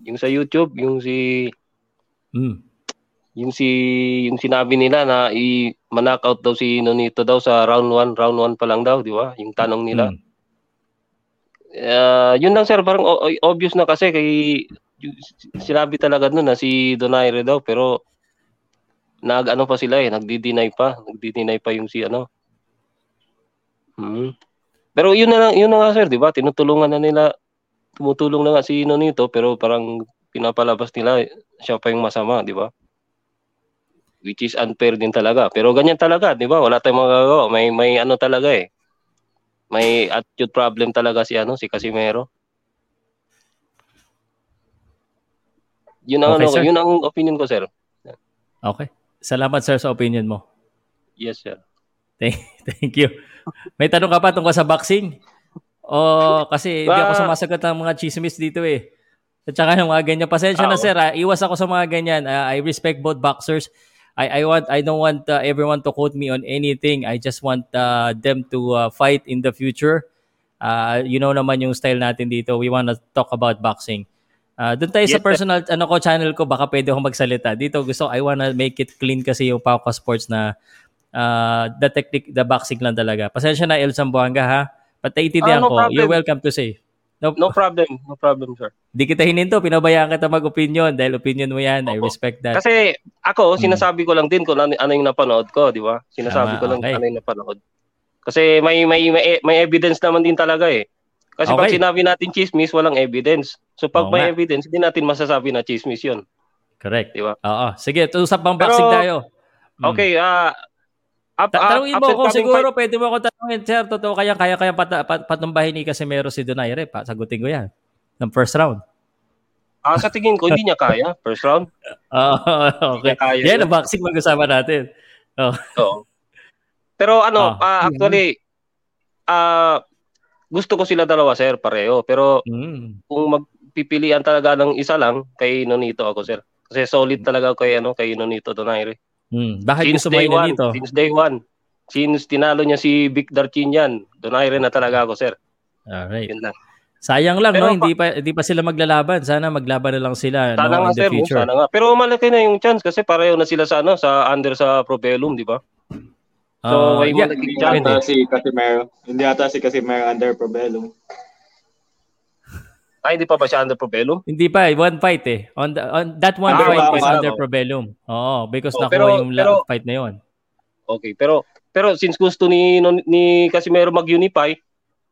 Yung sa YouTube, yung si mm. yung si yung sinabi nila na i manakaut daw si Nonito daw sa round 1, round 1 pa lang daw, di ba? Yung tanong nila. Mm. Uh, yun lang sir, parang obvious na kasi kay sinabi talaga noon na si Donaire daw pero nag ano pa sila eh, nagdi-deny pa, nagdi-deny pa yung si ano. Hmm. Pero yun na lang, yun na nga sir, di ba? Tinutulungan na nila tumutulong na nga si Nonito pero parang pinapalabas nila siya pa yung masama, di ba? Which is unfair din talaga. Pero ganyan talaga, di ba? Wala tayong magagawa. May may ano talaga eh. May attitude problem talaga si ano, si Casimero. Yun ang okay, ano, sir. yun ang opinion ko, sir. Okay. Salamat sir sa opinion mo. Yes, sir. Thank, thank you. May tanong ka pa tungkol sa boxing? Oh, kasi hindi ako sumasagot ng mga chismis dito eh. At saka yung mga ganyan. Pasensya oh. na sir, ah. iwas ako sa mga ganyan. Uh, I respect both boxers. I I want I don't want uh, everyone to quote me on anything. I just want uh, them to uh, fight in the future. Uh, you know naman yung style natin dito. We want to talk about boxing. Uh, doon tayo yes, sa personal ano ko channel ko baka pwede akong magsalita. Dito gusto I wanna make it clean kasi yung Pauka Sports na uh, the technique the boxing lang talaga. Pasensya na El Sambuanga ha. Pataintindihan uh, no ko. Problem. You're welcome to say. No, no problem. No problem, sir. Di kita hininto. Pinabayaan kita mag-opinion dahil opinion mo yan. Opo. I respect that. Kasi ako, hmm. sinasabi ko lang din kung ano, ano yung napanood ko, di ba? Sinasabi Tama, ko lang okay. ano yung napanood. Kasi may, may, may, may evidence naman din talaga eh. Kasi okay. pag sinabi natin chismis, walang evidence. So pag Oo may nga. evidence, hindi natin masasabi na chismis yun. Correct. Di ba? Oo. Sige, usap bang boxing tayo. Hmm. Okay, ah, uh, Up, Ta- tanungin mo kung siguro fight. pwede mo ako tanungin, sir, totoo kaya kaya kaya pat, pat, patumbahin ni Casemiro si Donaire, pa sagutin ko 'yan ng first round. Ah, sa tingin ko hindi niya kaya first round. Oh, okay. Kaya Yan ang boxing mag-usama natin. Oh. Oo. Pero ano, oh. uh, actually uh, gusto ko sila dalawa, sir, pareho. Pero mm. kung magpipilian talaga ng isa lang, kay Nonito ako, sir. Kasi solid talaga kay ano, kay Nonito Donaire. Hmm. Bakit since gusto mo one, dito? Since day one. Since tinalo niya si Vic Darchinyan, doon rin na talaga ako, sir. Alright. Yun lang. Sayang lang, Pero, no? Hindi pa, hindi pa sila maglalaban. Sana maglaban na lang sila sana no, nga, in the sir, future. Sana nga. Pero malaki na yung chance kasi pareho na sila sa, ano, sa under sa Probellum, di ba? So, Uh, may yeah, Hindi ata si Casimero. Hindi ata si Casimero under Probelo. Ay, hindi pa ba siya under Probellum? Hindi pa, eh. one fight eh. On, the, on that one Ah, fight wow, is wow. under Probellum. Oo, because Oh, nakuha pero- yung pero- fight na yon. Okay, pero pero since gusto ni ni Casimero mag-unify,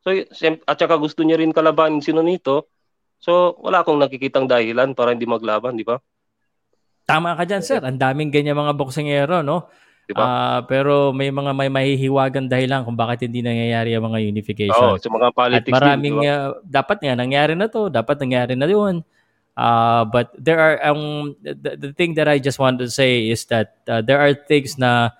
so at saka gusto niya rin kalabanin si Nonito, so wala akong nakikitang dahilan para hindi maglaban, di ba? Tama ka dyan, sir. Ang daming ganyan mga boksingero, no? Di ba? Ah, pero may mga may mahihiwagan dahilan kung bakit hindi nangyayari ang mga unification. Oo, sa mga At politics maraming din, di ba? uh, dapat nga nangyari na to, dapat nangyari na 'yun. Uh, but there are um the, the thing that I just want to say is that uh, there are things na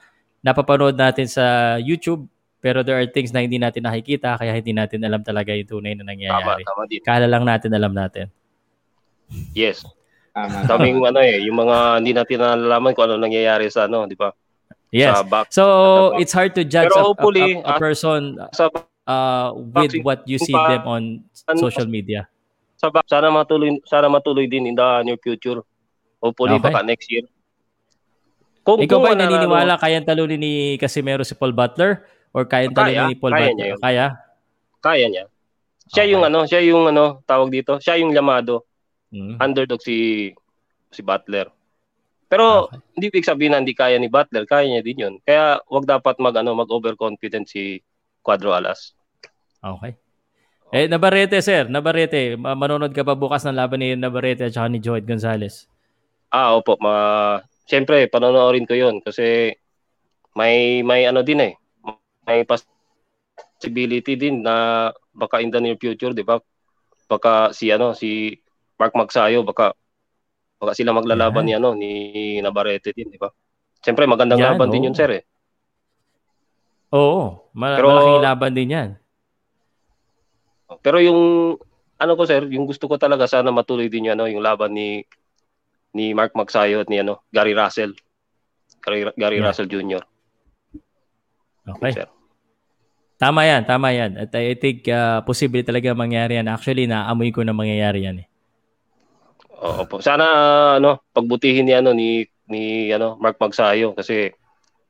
napapanood natin sa YouTube pero there are things na hindi natin nakikita kaya hindi natin alam talaga yung tunay na tama, nangyayari. tama din. Kala lang natin alam natin. Yes. Tama. Daming ano eh, yung mga hindi natin nalalaman kung ano nangyayari sa ano, di ba? Yes. Back So it's hard to judge a, a- a- a ah, person uh, with what you see them on social media. sa sana matuloy sana matuloy din in the near future. Hopefully Okay. baka next year. Kung Ikaw ba ano, naniniwala kayang talunin ni Casimero si Paul Butler or Kaya, talunin ni Paul kaya Butler? niya. Kaya? kaya niya. Siya Okay. yung ano, siya yung ano, tawag dito, siya yung llamado Mm. underdog si si Butler. Pero Okay. hindi ibig sabihin na hindi kaya ni Butler, kaya niya din 'yun. Kaya wag dapat mag ano, mag overconfident si Cuadro Alas. Okay. Eh, Navarrete, sir. Navarrete. Ma- Manonood ka pa bukas ng laban ni Navarrete at saka ni Joed Gonzalez. Ah, opo, ma Siyempre, panonoorin ko 'yon kasi may may ano din eh. May possibility din na baka in the near future, 'di ba? Baka si ano, si Mark Magsayo baka baka sila maglalaban Yan. ni ano ni Navarrete din, 'di ba? Siyempre, magandang Yan, laban din oo. 'yun, sir eh. Oo. Ma- Pero- malaking laban din yan. Pero yung ano ko sir, yung gusto ko talaga sana matuloy din yung ano, yung laban ni ni Mark Magsayo at ni ano, Gary Russell. Gary, Gary Yeah. Russell Jr. Okay. Sir. Tama yan. Tama yan. At I think uh, posible talaga mangyari yan. Actually, naamoy ko na mangyayari yan eh. Oo po. Sana ano, pagbutihin ni ano ni ni ano Mark Magsayo kasi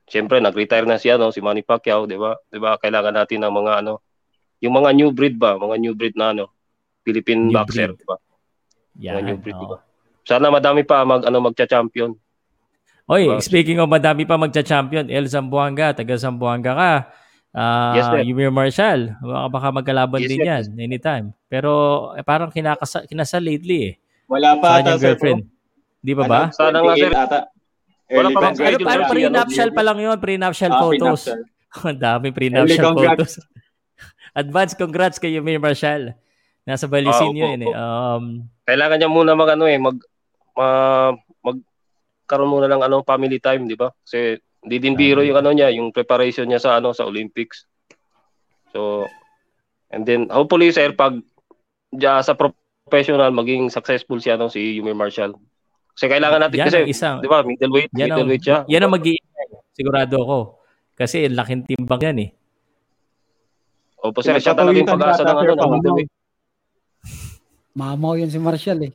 siyempre nag-retire na si ano si Manny Pacquiao, 'di ba? 'Di ba? Kailangan natin ng mga ano yung mga new breed ba, mga new breed na ano Philippine New boxer. 'di ba? Yan. new breed, oo. diba? Sana madami pa mag ano magcha-champion. Oy, Diba? speaking of madami pa magcha-champion, El Zamboanga, taga Zamboanga ka. Ah, Yes, sir. Yumir Marshall, baka, baka magkalaban Yes, din sir. yan anytime. Pero eh, parang kinakasa, kinasal lately eh. Wala Sa pa ata, sir. girlfriend. Di ba ba? Ano, Sana nga, sir. 28 ata. Wala pa bang Ano, schedule, si pre-nuptial ano, pa lang yun, pre-nuptial Ah, photos. Ang dami pre-nuptial photos. Advance congrats kay Yumir Marshall. Nasa Balisin Ah, yun eh. Um, Kailangan niya muna mag ano eh mag ma, magkaroon muna ng ano family time, 'di ba? Kasi hindi din biro yung ano niya, yung preparation niya sa ano sa Olympics. So and then hopefully sir pag diya sa professional maging successful si ano si Yumir Marshall. Kasi kailangan natin yan kasi ang isang, 'di ba middleweight, yan ang, middleweight siya. yan ang mag-iingay. Sigurado ako. Kasi laking timbang yan eh. Opo sir, siya talaga yung pag-asa ng ano ng middleweight. Mamaw yun si Marshall eh.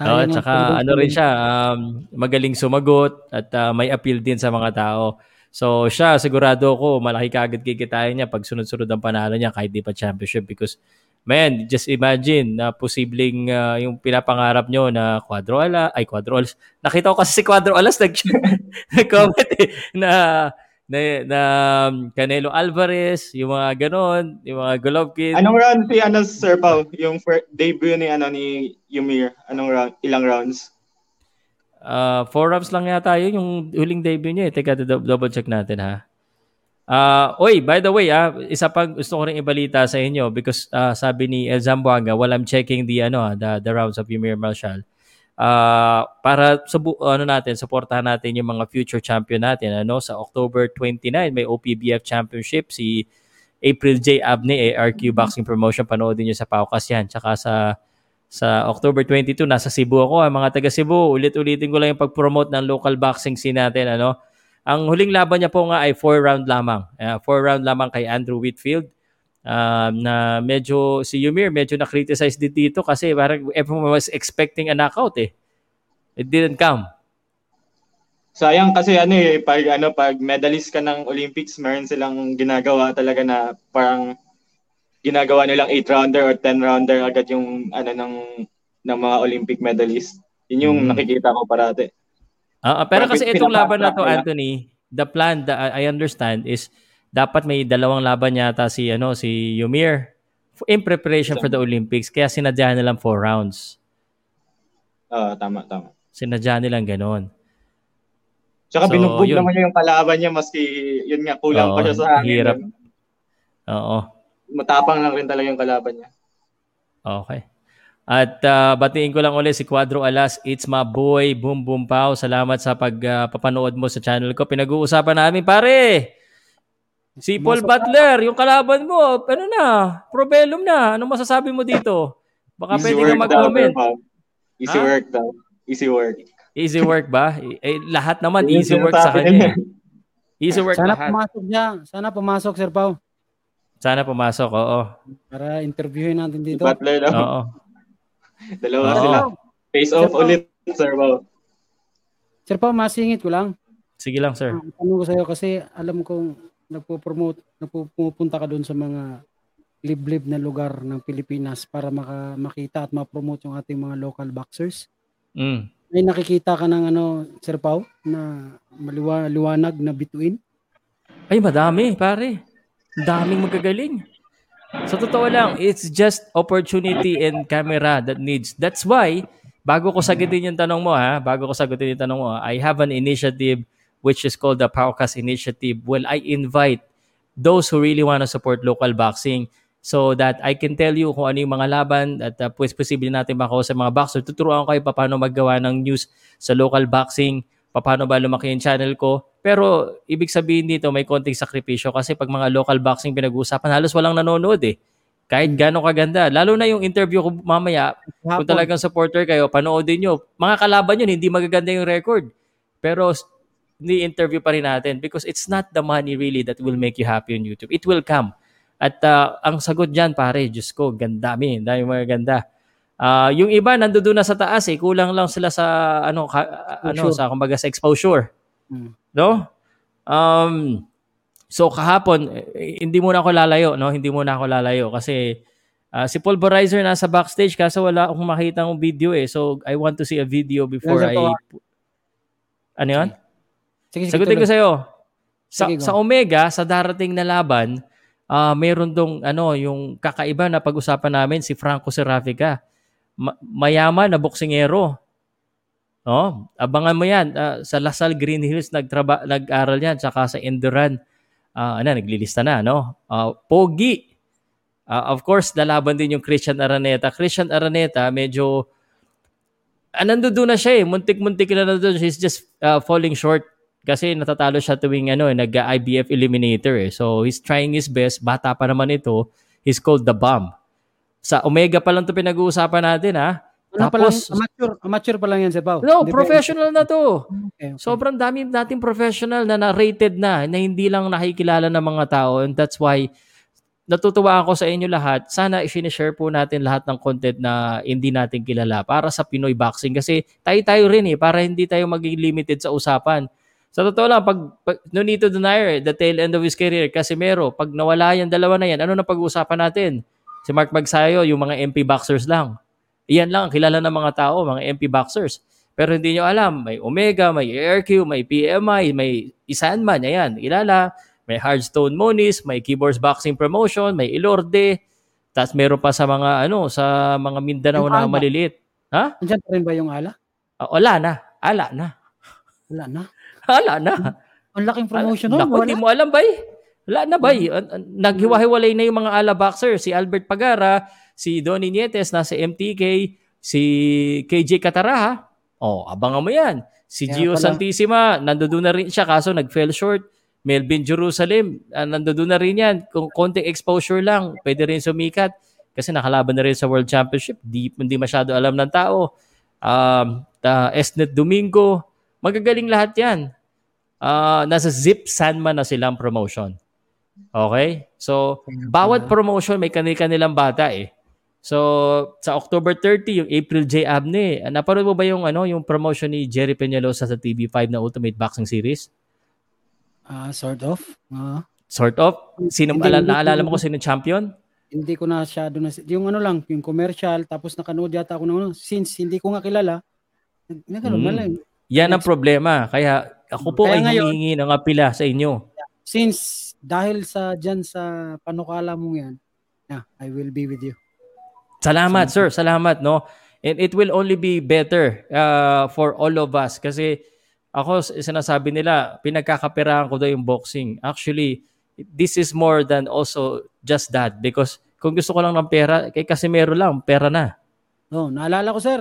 No, Kaya at ng saka tulong- ano rin siya, um, magaling sumagot at uh, may appeal din sa mga tao. So siya, sigurado ko, malaki kagad kikitain niya pag sunod-sunod ang panalo niya kahit di pa championship because man, just imagine na posibleng uh, yung pinapangarap nyo na Quadro Alas, ay Quadro Alas. Nakita ko kasi si Quadro Alas nag nag-comment eh, na na, na um, Canelo Alvarez, yung mga ganon, yung mga Golovkin. Anong round si ano, Sir Pao? Yung fir- debut ni ano ni Ymir. Anong round? Ilang rounds? Uh, four rounds lang yata yun, yung huling debut niya. Eh. Teka, do- double check natin ha. Uh, oy, by the way, ah, isa pang gusto ko rin ibalita sa inyo because ah, sabi ni El Zamboanga, while I'm checking the ano ah, the, the rounds of Ymir Marshall, ah, para subu ano natin, suportahan natin yung mga future champion natin. Ano, sa October 29 may OPBF Championship si April J. Abney, ARQ Boxing Promotion. Panoodin nyo sa Paukas yan. Tsaka sa sa October 22, nasa Cebu ako. ah, Mga taga Cebu, ulit-ulitin ko lang yung pag-promote ng local boxing scene natin. Ano? Ang huling laban niya po nga ay 4 round lamang. 4 round lamang kay Andrew Whitfield. Um, na medyo si Ymir medyo na-criticize din dito kasi parang everyone was expecting a knockout eh. It didn't come. Sayang kasi ano eh, pag ano pag medalist ka ng Olympics, meron silang ginagawa talaga na parang ginagawa nilang 8 rounder or 10 rounder agad yung ano ng ng mga Olympic medalist. Yun yung mm. nakikita ko parate. Uh, pero kasi itong laban na to, Anthony, the plan that I understand is dapat may dalawang laban yata si ano si Yumir in preparation for the Olympics kaya sinadya nilang four rounds. Oo, uh, tama, tama. Sinadya nilang ganoon. Tsaka so, binugbog yun. naman niya yung kalaban niya maski yun nga kulang Oo, pa siya sa hangin. Hirap. Oo. Matapang lang rin talaga yung kalaban niya. Okay. At uh, batiin ko lang ulit si Quadro Alas, it's my boy, Boom Boom Pao. Salamat sa pagpapanood uh, mo sa channel ko. Pinag-uusapan namin, pare. Si Paul Butler, yung kalaban mo, ano na, probellum na. Anong masasabi mo dito? Baka Easy pwede ka mag-comment. Easy ha? work daw. Easy work. Easy work ba? Eh, lahat naman easy work sa kanya. Easy work Sana lahat. pumasok niya. Sana pumasok, Sir Pao. Sana pumasok, oo. Para interviewin natin dito. Butler daw. Oo. Dalawa Oo. sila. Face off ulit, Sir Pao. Sir Pao, masingit ko lang. Sige lang, sir. Ang tanong ko sa'yo kasi alam kong nagpo-promote, nagpupunta ka doon sa mga liblib na lugar ng Pilipinas para maka, makita at ma-promote yung ating mga local boxers. Mm. May nakikita ka ng ano, Sir Pao, na maliwanag na bituin? Ay, madami, pare. Daming magagaling. Sa totoo lang, it's just opportunity and camera that needs. That's why, bago ko sagutin yung tanong mo ha, bago ko sagutin yung tanong mo, I have an initiative which is called the Powercast Initiative. Well, I invite those who really want to support local boxing so that I can tell you kung ano yung mga laban at uh, pues posible natin makaw sa mga boxer. Tuturuan ko kayo paano maggawa ng news sa local boxing, paano ba lumaki yung channel ko. Pero ibig sabihin dito may konting sakripisyo kasi pag mga local boxing pinag-uusapan, halos walang nanonood eh. Kahit gano'ng kaganda. Lalo na yung interview ko mamaya, Hapon. kung talagang supporter kayo, panoodin nyo. Mga kalaban yun, hindi magaganda yung record. Pero ni interview pa rin natin because it's not the money really that will make you happy on YouTube. It will come. At uh, ang sagot diyan pare, Diyos ko, ganda mi, dami mga ganda. Uh, yung iba nandoon na sa taas eh, kulang lang sila sa ano ka, ano sa kumbaga sa exposure. No? Um so kahapon eh, hindi muna ako lalayo, no? Hindi muna ako lalayo kasi uh, si Pulverizer nasa backstage kasi wala akong makita ng video eh. So I want to see a video before I Ano 'yon? Sige, sige, Sagutin ko sa iyo. Sa, sa Omega, sa darating na laban, uh, meron dong ano, yung kakaiba na pag-usapan namin si Franco Serafica mayaman na boksingero. No? Abangan mo 'yan uh, sa Lasal Green Hills nagtraba nag-aral 'yan saka sa Enduran uh, ano naglilista na no. Uh, Pogi. Uh, of course, lalaban din yung Christian Araneta. Christian Araneta medyo uh, nandoon na siya eh. Muntik-muntik na nandoon. He's just uh, falling short kasi natatalo siya tuwing ano, nag-IBF eliminator eh. So he's trying his best. Bata pa naman ito. He's called the bomb. Sa Omega pa lang 'to pinag-uusapan natin ha. Ano Tapos, pa lang, amateur, amateur pa lang yan si Pao. No, Hindi professional na to. Okay, okay. Sobrang dami nating professional na na-rated na, na hindi lang nakikilala ng mga tao. And that's why, natutuwa ako sa inyo lahat. Sana i-share po natin lahat ng content na hindi natin kilala para sa Pinoy boxing. Kasi tayo-tayo rin eh, para hindi tayo maging limited sa usapan. Sa totoo lang, pag, pag Nonito Donaire, the tail end of his career, Casimero, pag nawala yan, dalawa na yan, ano na pag-uusapan natin? Si Mark Magsayo, yung mga MP boxers lang. Iyan lang ang kilala ng mga tao, mga MP boxers. Pero hindi nyo alam, may Omega, may ARQ, may PMI, may Isanman, ayan, ilala. May Hardstone Moniz, may Keyboards Boxing Promotion, may Ilorde. Tapos meron pa sa mga ano, sa mga Mindanao na maliliit. Ha? Andiyan pa rin ba yung ala? Uh, wala na. Ala na. Wala na? Ala na. Ang laking promotion nun. Naku, hindi mo alam ba eh. Wala na ba? Mm-hmm. Naghiwa-hiwalay na yung mga ala boxer. Si Albert Pagara, si Donny Nietes nasa MTK, si KJ Kataraha. Oh, abangan mo yan. Si Kaya Gio pala. Santissima, nandoon na rin siya kaso nag-fell short. Melvin Jerusalem, uh, nandoon na rin yan. Kung konting exposure lang, pwede rin sumikat. Kasi nakalaban na rin sa World Championship. Di, hindi masyado alam ng tao. Um, uh, Esnet Domingo, magagaling lahat yan. Uh, nasa Zip Sanman na silang promotion. Okay? So, bawat promotion may kanil-kanilang bata eh. So, sa October 30, yung April J. Abne, napanood mo ba yung, ano, yung promotion ni Jerry Peñalosa sa TV5 na Ultimate Boxing Series? Ah, uh, sort of. Uh, sort of? Sino, hindi, ala, naalala mo kung sino champion? Hindi ko na siya doon. Yung ano lang, yung commercial, tapos nakanood yata ako ng ano, since hindi ko nga kilala, nagano hmm. lang. Yan ang problema. Kaya ako po Kaya ay ngayon, humingi ng apila sa inyo. Since dahil sa dyan sa panukala mong yan, yeah, I will be with you. Salamat, sir. Salamat, no? And it will only be better uh, for all of us kasi ako sinasabi nila pinagkakaperahan ko daw yung boxing. Actually, this is more than also just that because kung gusto ko lang ng pera, kay Casimero lang, pera na. No, naalala ko, sir.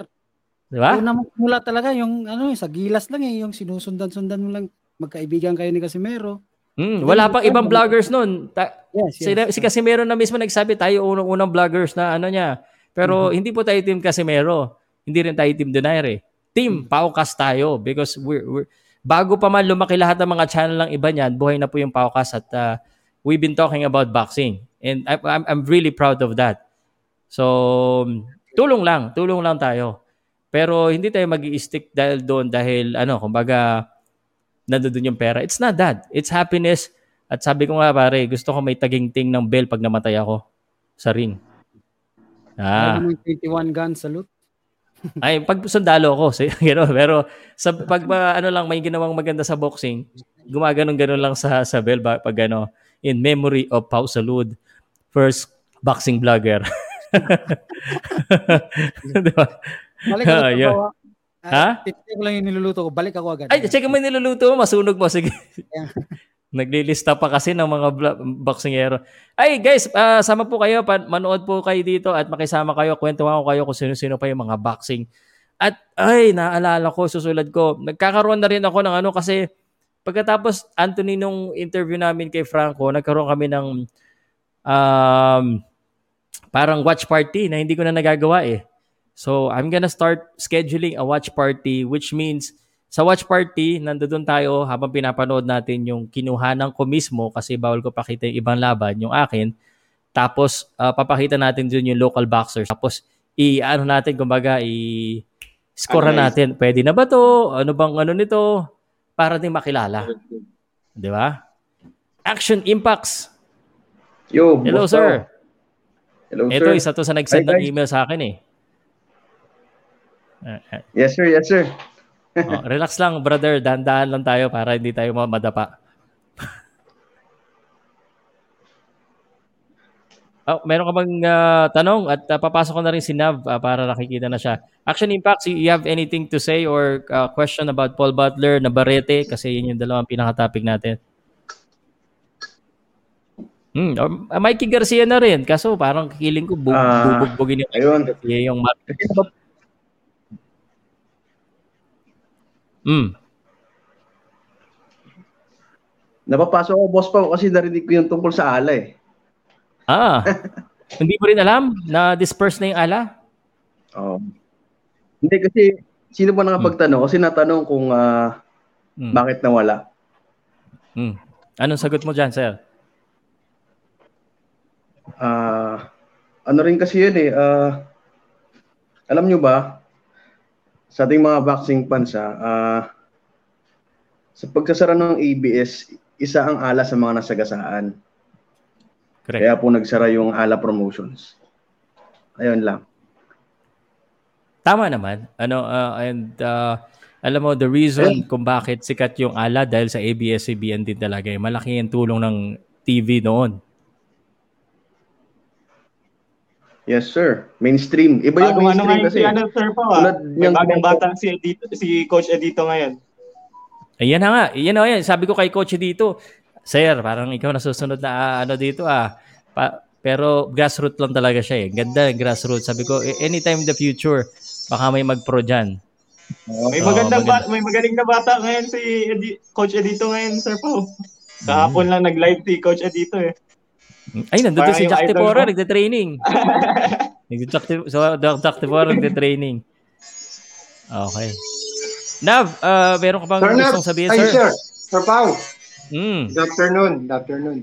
Di ba? mula talaga yung ano, sa gilas lang eh, yung sinusundan-sundan mo lang magkaibigan kayo ni Casimero. Mm, wala pang ibang vloggers noon. Ta- yes, yes. Si, si Casimero na mismo nagsabi tayo unang-unang vloggers na ano niya. Pero mm-hmm. hindi po tayo team Casimero. Hindi rin tayo team Donaire. Team mm-hmm. Paukas tayo because we're, we're bago pa man lumaki lahat ng mga channel ng iba niyan, buhay na po yung Paukas at uh, we've been talking about boxing. And I, I'm, I'm really proud of that. So, tulong lang, tulong lang tayo. Pero hindi tayo mag stick dahil doon dahil ano, kumbaga nandoon yung pera. It's not that. It's happiness. At sabi ko nga pare, gusto ko may taging-ting ng bell pag namatay ako sa ring. Ah. May 21 gun salute. Ay, pag sundalo ako, so, gano, pero sa pag uh, ano lang may ginawang maganda sa boxing, gumaganon-ganon lang sa sa bell pag ano, in memory of Pau Salud, first boxing vlogger. diba? Balik uh, yun. Ha? Titignan ko lang yung niluluto ko. Balik ako agad. Ay, check mo yung niluluto mo. Masunog mo. Sige. Naglilista pa kasi ng mga boxingero. Ay, guys, uh, sama po kayo. Manood po kayo dito at makisama kayo. Kwentuhan ko kayo kung sino-sino pa yung mga boxing. At, ay, naalala ko, susulad ko. Nagkakaroon na rin ako ng ano kasi pagkatapos, Anthony, nung interview namin kay Franco, nagkaroon kami ng um, parang watch party na hindi ko na nagagawa eh. So, I'm gonna start scheduling a watch party which means sa watch party, nandoon tayo habang pinapanood natin yung kinuhanan ko mismo kasi bawal ko pakita yung ibang laban, yung akin. Tapos, uh, papakita natin dun yung local boxers. Tapos, i-ano natin, kumbaga, i-score na natin. Pwede na ba to? Ano bang ano nito? Para din makilala. Di ba? Action Impacts. Yo, Hello, sir. Hello, Ito, sir. isa to sa nag-send ng email sa akin eh. Yes, sir. Yes, sir. oh, relax lang, brother. Dahan-dahan lang tayo para hindi tayo madapa. oh, meron ka bang uh, tanong? At uh, papasok ko na rin si Nav uh, para nakikita na siya. Action Impact, you have anything to say or uh, question about Paul Butler, Navarrete? Kasi yun yung dalawang pinaka-topic natin. Hmm, uh, Mikey Garcia na rin. Kaso parang kiling ko bu- uh, bubugbugin yung ayun. yung Mm. Napapasok ako, boss pa, kasi narinig ko yung tungkol sa ala eh. Ah. hindi mo rin alam na disperse na yung ala? Oo. Oh. Hindi kasi, sino ba nakapagtanong? Mm. Kasi natanong kung uh, mm. bakit nawala. Mm. Anong sagot mo dyan, sir? Ah, uh, ano rin kasi yun eh. Uh, alam nyo ba, sa ating mga boxing fans ha, uh, sa pagsasara ng ABS, isa ang ala sa mga nasagasaan. Correct. Kaya po nagsara yung ala promotions. Ayun lang. Tama naman. Ano uh, and uh, alam mo the reason kung bakit sikat yung ala dahil sa ABS-CBN din talaga. Eh. Malaki yung tulong ng TV noon. Yes, sir. Mainstream. Iba yung Bago mainstream ano kasi. Ano, sir po, ah. May bagong bata si, Edito, si Coach Edito ngayon. Ayan na nga. Ayan na yan. Sabi ko kay Coach Edito, Sir, parang ikaw nasusunod na uh, ano dito ah. Pa, pero grassroots lang talaga siya eh. Ganda grassroots. Sabi ko, anytime in the future, baka may mag-pro dyan. Oh, may magandang oh, maganda. ba- may magaling na bata ngayon si Edi- Coach Edito ngayon, Sir Pao. Kahapon mm. lang nag-live si Coach Edito eh. Ay, nandun si Jack Tepora, nagde-training. Nag-Jack so, Jack Tepora, nagde-training. Okay. Nav, uh, meron ka bang sir, gustong sabihin, sir? Ay, sir. Sir Pao. Mm. Good afternoon. Good afternoon.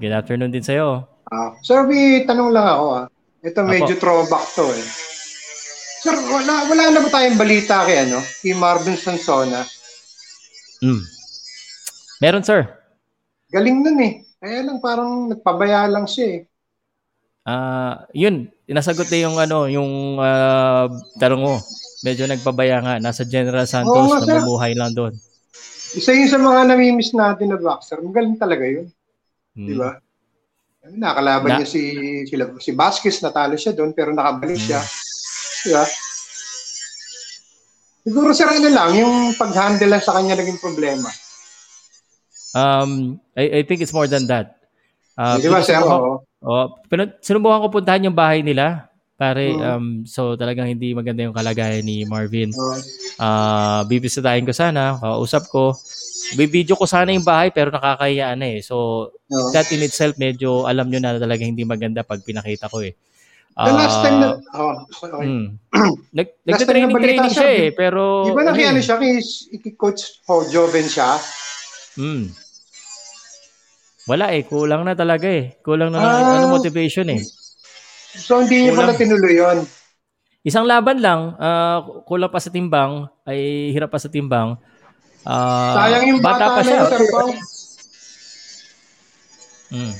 Good afternoon din sa'yo. Uh, sir, may tanong lang ako. Ah. Ito medyo Apo. throwback to eh. Sir, wala, wala na ba tayong balita kay ano? Kay Marvin Sansona? Hmm. Meron, sir. Galing nun eh. Kaya lang parang nagpabaya lang siya eh. Ah, uh, yun, nasagot na yung ano, yung uh, tanong mo. Medyo nagpabaya nga, nasa General Santos, Oo, nga, namumuhay lang doon. Isa yun sa mga namimiss natin na boxer. Magaling talaga yun. Hmm. Di ba? Nakalaban na, niya si, si, si Vasquez, natalo siya doon, pero nakabalik hmm. siya. Di ba? Siguro sir, ano lang, yung pag-handle lang sa kanya naging problema. Um, I, I think it's more than that. Uh, Di ba, sir? Oo. Oh, sinubukan ko puntahan yung bahay nila. Pare, hmm. um, so talagang hindi maganda yung kalagayan ni Marvin. Uh, bibisitahin ko sana, kausap ko. Bibidyo ko sana yung bahay pero nakakahiya na eh. So, no. that in itself, medyo alam nyo na talaga hindi maganda pag pinakita ko eh. The last time na, oh, okay. Mm. Nag, nagte-training training siya eh, pero... Di ba nakiano eh. siya, kay, Coach Ho Joven siya? Hmm. Wala eh, kulang na talaga eh. Kulang na uh, ng ano, motivation eh. So hindi niya pala tinuloy yun? Isang laban lang, uh, kulang pa sa timbang, ay hirap pa sa timbang. Uh, Sayang yung bata, bata pa siya. Hmm.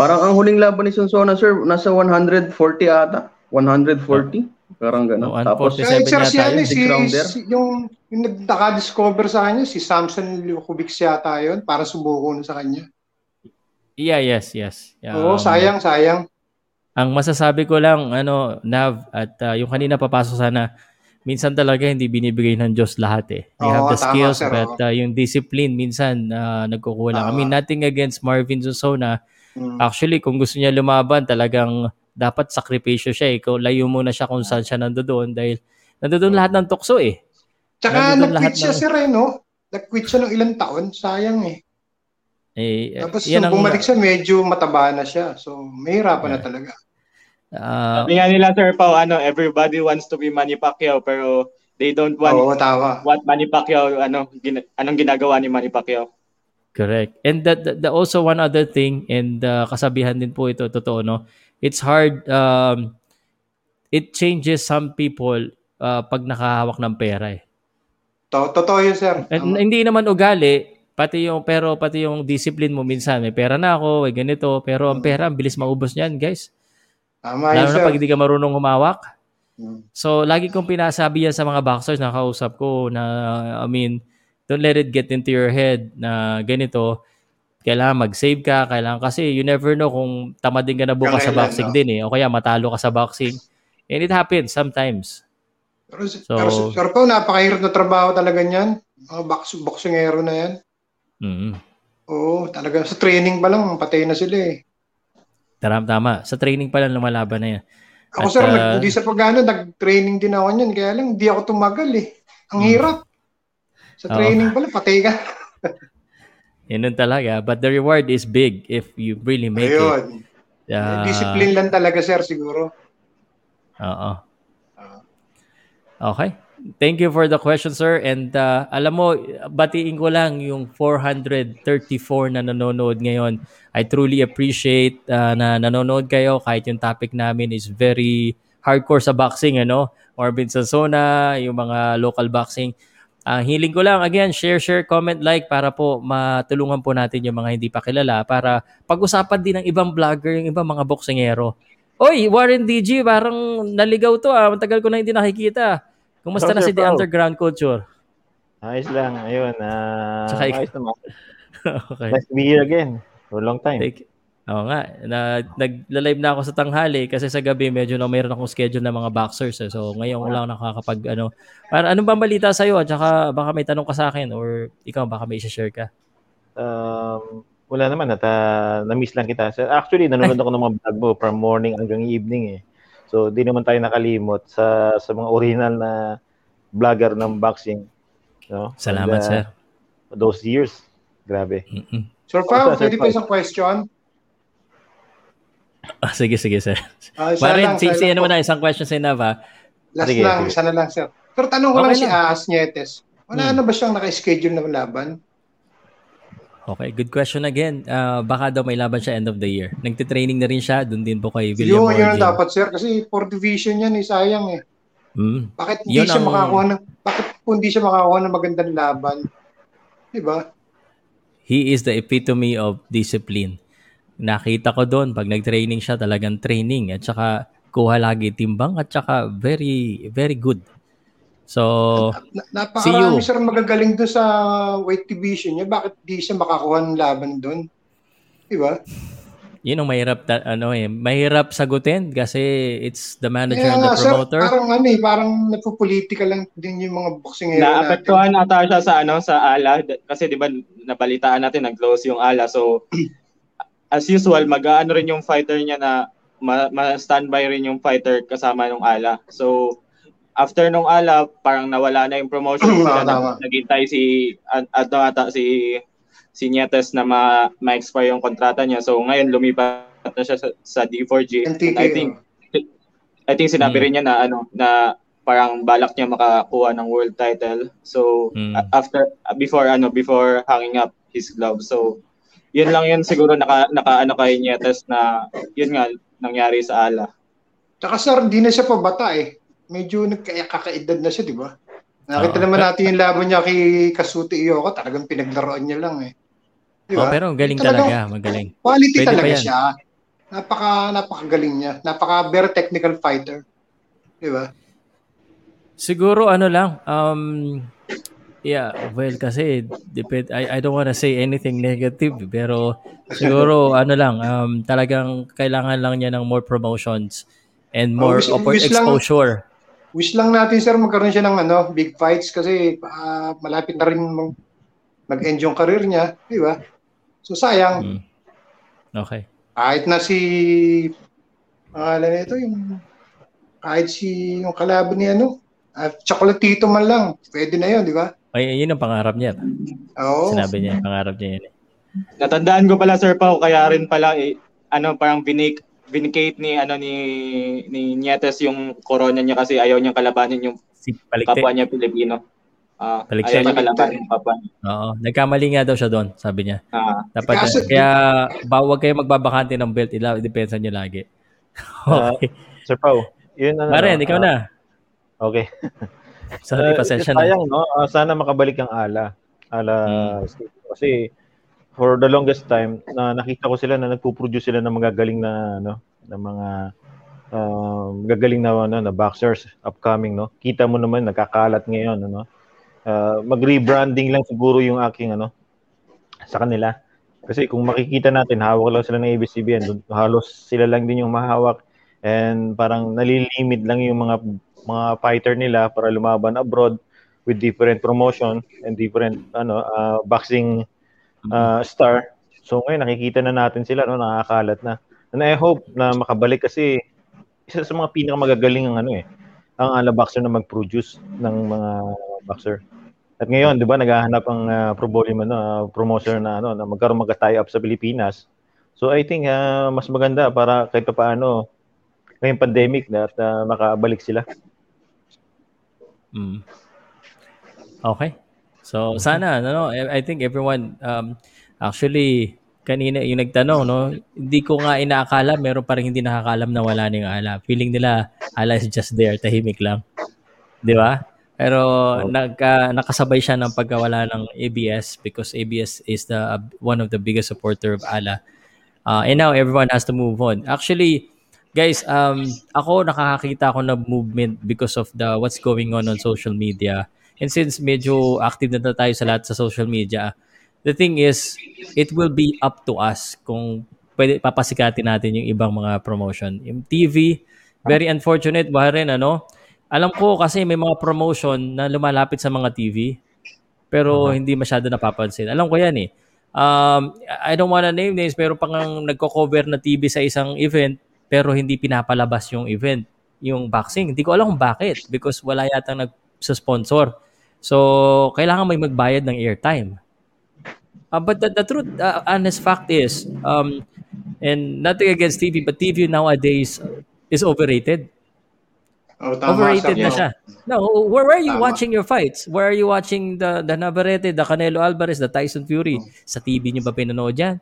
Parang ang huling laban ni Sonsona, sir, nasa 140 ata. 140. Parang gano'n. No, Tapos, sir, si, ano, si, si, yung, yung nagdaka-discover sa kanya, si Samson Lukovic yata yun, para subuko sa kanya. Yeah, yes, yes. Yeah, Oo, um, sayang, sayang. Ang masasabi ko lang, ano, Nav, at uh, yung kanina papasok sana, minsan talaga hindi binibigay ng Diyos lahat eh. You Oo, have the skills, sir, but uh, yung discipline minsan uh, nagkukulang. Uh, I mean, nothing against Marvin Zuzona. Mm. Actually, kung gusto niya lumaban, talagang dapat sakripisyo siya eh. Kung layo muna siya kung saan siya nandoon dahil nandoon lahat ng tukso eh. Tsaka nag-quit siya ng... si Reno. Nag-quit siya ng ilang taon. Sayang eh. Eh, Tapos yan nung bumalik siya, medyo mataba na siya. So, mahirapan yeah. na talaga. Uh, Sabi nga nila, Sir Pao, ano, everybody wants to be Manny Pacquiao, pero they don't want Oo, tawa. what Manny Pacquiao, ano, gina, anong ginagawa ni Manny Pacquiao. Correct. And that, that, that also one other thing, and uh, kasabihan din po ito, totoo, no? It's hard, um, it changes some people uh, pag nakahawak ng pera eh. Totoo yun, sir. And, hindi naman ugali, Pati yung, pero pati yung discipline mo minsan, may pera na ako, may ganito, pero ang pera, ang bilis maubos niyan, guys. Tama Lalo na pag hindi ka marunong humawak. Hmm. So, lagi kong pinasabi yan sa mga boxers na kausap ko na, I mean, don't let it get into your head na ganito, kailangan mag-save ka, kailangan kasi you never know kung tamadin ka na bukas sa boxing no? din eh, o kaya matalo ka sa boxing. And it happens sometimes. Pero, so, pero, pero po, napakahirap na trabaho talaga niyan. Mga box, boxingero na yan. Mm-hmm. Oo, talaga sa training pa lang, patay na sila eh. Tama, tama. Sa training pa lang lumalaban na yan. Ako At, sir, uh, hindi sa pagano, nag-training din ako niyan. Kaya lang, hindi ako tumagal eh. Ang hmm. hirap. Sa training oh. pala, patay ka. Yun talaga. But the reward is big if you really make Ayun. it. Uh, Discipline lang talaga, sir, siguro. Oo. Uh, okay. Thank you for the question, sir. And uh, alam mo, batiin ko lang yung 434 na nanonood ngayon. I truly appreciate uh, na nanonood kayo kahit yung topic namin is very hardcore sa boxing, ano? Marvin Sansona, yung mga local boxing. Ang uh, hiling ko lang, again, share, share, comment, like para po matulungan po natin yung mga hindi pa kilala para pag-usapan din ng ibang vlogger, yung ibang mga boksingero. Oy, Warren DG, parang naligaw to ah. Matagal ko na hindi nakikita. Kumusta na si The Underground Culture? Ayos lang. Ayun. Uh, Tsaka, ayos naman. okay. Nice to be here again. For a long time. Take, Oo nga. Na, nagla-live na ako sa tanghali kasi sa gabi medyo na mayroon akong schedule ng mga boxers. Eh. So ngayon ko lang nakakapag ano. Para anong bang balita sa iyo at saka baka may tanong ka sa akin or ikaw baka may i-share ka? Um, wala naman at uh, na-miss lang kita. Actually, nanonood ako ng mga vlog mo from morning hanggang evening eh. So, di naman tayo nakalimot sa sa mga original na vlogger ng boxing. No? Salamat, And, uh, sir. Those years. Grabe. Mm-mm. Sir Pao, oh, pwede pa isang question? Ah, sige, sige, sir. Uh, Marin, sige, sige naman na isang question sa Nava. Last sige, lang, sige. isa na lang, sir. Pero tanong ko okay lang, lang si Aas Nietes. Wala hmm. na ba siyang naka-schedule na laban? Okay, good question again. Uh, baka daw may laban siya end of the year. Nagte-training na rin siya, doon din po kay William Yung yun dapat sir kasi for division yan eh, sayang eh. Mm. Bakit hindi yun siya ang... makakuha ng bakit hindi siya makakuha ng magandang laban? 'Di ba? He is the epitome of discipline. Nakita ko doon pag nag-training siya, talagang training at saka kuha lagi timbang at saka very very good So, Na, napakarami sir magagaling doon sa weight division niya. Bakit di siya makakuha ng laban doon? Di ba? Yun ang mahirap, ta- ano eh, mahirap sagutin kasi it's the manager Kaya and the promoter. Sir, parang ano eh, parang napopolitika lang din yung mga boxing hero Naapektuhan ata siya sa ano sa ALA kasi 'di ba nabalitaan natin nag-close yung ALA. So as usual, mag-aano rin yung fighter niya na ma-standby rin yung fighter kasama ng ALA. So after nung ala, parang nawala na yung promotion. Sila na, naghintay si, ano ata, si, si Nietes na ma, ma-expire yung kontrata niya. So ngayon lumipat na siya sa, sa D4G. NTK, I think, I think sinabi hmm. rin niya na, ano, na parang balak niya makakuha ng world title. So hmm. after, before, ano, before hanging up his glove. So yun lang yun siguro naka, naka ano kay Nietes na yun nga nangyari sa ala. Tsaka sir, hindi na siya pabata eh medyo nagkakaedad na siya, di ba? Nakita uh, naman natin yung laban niya kay Kasuti Iyoko, talagang pinaglaruan niya lang eh. Di ba? Oh, pero galing talaga, magaling. Quality Pwede talaga siya. Napaka napakagaling niya. Napaka very technical fighter. Di ba? Siguro ano lang, um, yeah, well kasi depend I I don't want to say anything negative pero siguro ano lang, um, talagang kailangan lang niya ng more promotions and more oh, wish, wish exposure. Lang, wish lang natin sir magkaroon siya ng ano, big fights kasi uh, malapit na rin mag, mag-end yung career niya, di ba? So sayang. Mm. Okay. Kahit na si pangalan uh, nito yung kahit si yung kalaban ni ano, uh, Chocolatito man lang, pwede na 'yon, di ba? Ay, yun ang pangarap niya. Oo. Sinabi niya, pangarap niya yun. Eh. Natandaan ko pala Sir Pao, kaya rin pala eh, ano parang binik vindicate ni ano ni ni Nietes yung corona niya kasi ayaw niyang kalabanin yung si kapwa niya Pilipino. Uh, ayaw niya kalabanin yung kapwa niya. Oo, nagkamali nga daw siya doon, sabi niya. Uh, Dapat kasi, kaya bawag kayo magbabakante ng belt, ila depensa niyo lagi. okay. Uh, Sir Pau, yun na. Maren, ikaw uh, na. Okay. Sorry, pasensya na. Sayang, no? Uh, sana makabalik ang ala. Ala, hmm. kasi for the longest time na nakita ko sila na nagpo-produce sila ng magagaling na ano ng mga uh, gagaling na ano na boxers upcoming no? Kita mo naman nagkakalat ngayon ano? Uh, mag-rebranding lang siguro yung aking ano sa kanila. Kasi kung makikita natin hawak lang sila ng ABCBN halos sila lang din yung mahawak. And parang nalilimit lang yung mga mga fighter nila para lumaban abroad with different promotion and different ano uh, boxing uh, star. So ngayon nakikita na natin sila no nakakalat na. And I hope na makabalik kasi isa sa mga pinakamagagaling ang ano eh ang ala boxer na mag-produce ng mga boxer. At ngayon, 'di ba, naghahanap ang uh, pro volume ano, uh, promoter na ano na magkaroon mag-tie up sa Pilipinas. So I think uh, mas maganda para kahit paano ngayong pandemic na uh, makabalik sila. Mm. Okay. So sana no, I think everyone um actually kanina yung nagtanong no, hindi ko nga inaakala meron pa rin hindi nakakalam na wala ning ala. Feeling nila ala is just there, tahimik lang. 'Di ba? Pero oh. nagka, nakasabay siya ng pagkawala ng ABS because ABS is the uh, one of the biggest supporter of ALA. Uh, and now everyone has to move on. Actually, guys, um, ako nakakakita ako ng movement because of the what's going on on social media. And since medyo active na tayo sa lahat sa social media, the thing is, it will be up to us kung pwede papasikatin natin yung ibang mga promotion. Yung TV, very unfortunate, rin ano, alam ko kasi may mga promotion na lumalapit sa mga TV, pero uh-huh. hindi masyado napapansin. Alam ko yan eh. Um, I don't wanna name names, pero pang nagko-cover na TV sa isang event, pero hindi pinapalabas yung event, yung boxing. Hindi ko alam kung bakit, because wala yata nag sa sponsor. So, kailangan may magbayad ng airtime. Uh, but the, the truth, uh, honest fact is, um, and nothing against TV, but TV nowadays is overrated. Oh, tama, Overrated na siya. No, where, where are you Tama. watching your fights? Where are you watching the the Navarrete, the Canelo Alvarez, the Tyson Fury? Sa TV niyo ba pinanood yan?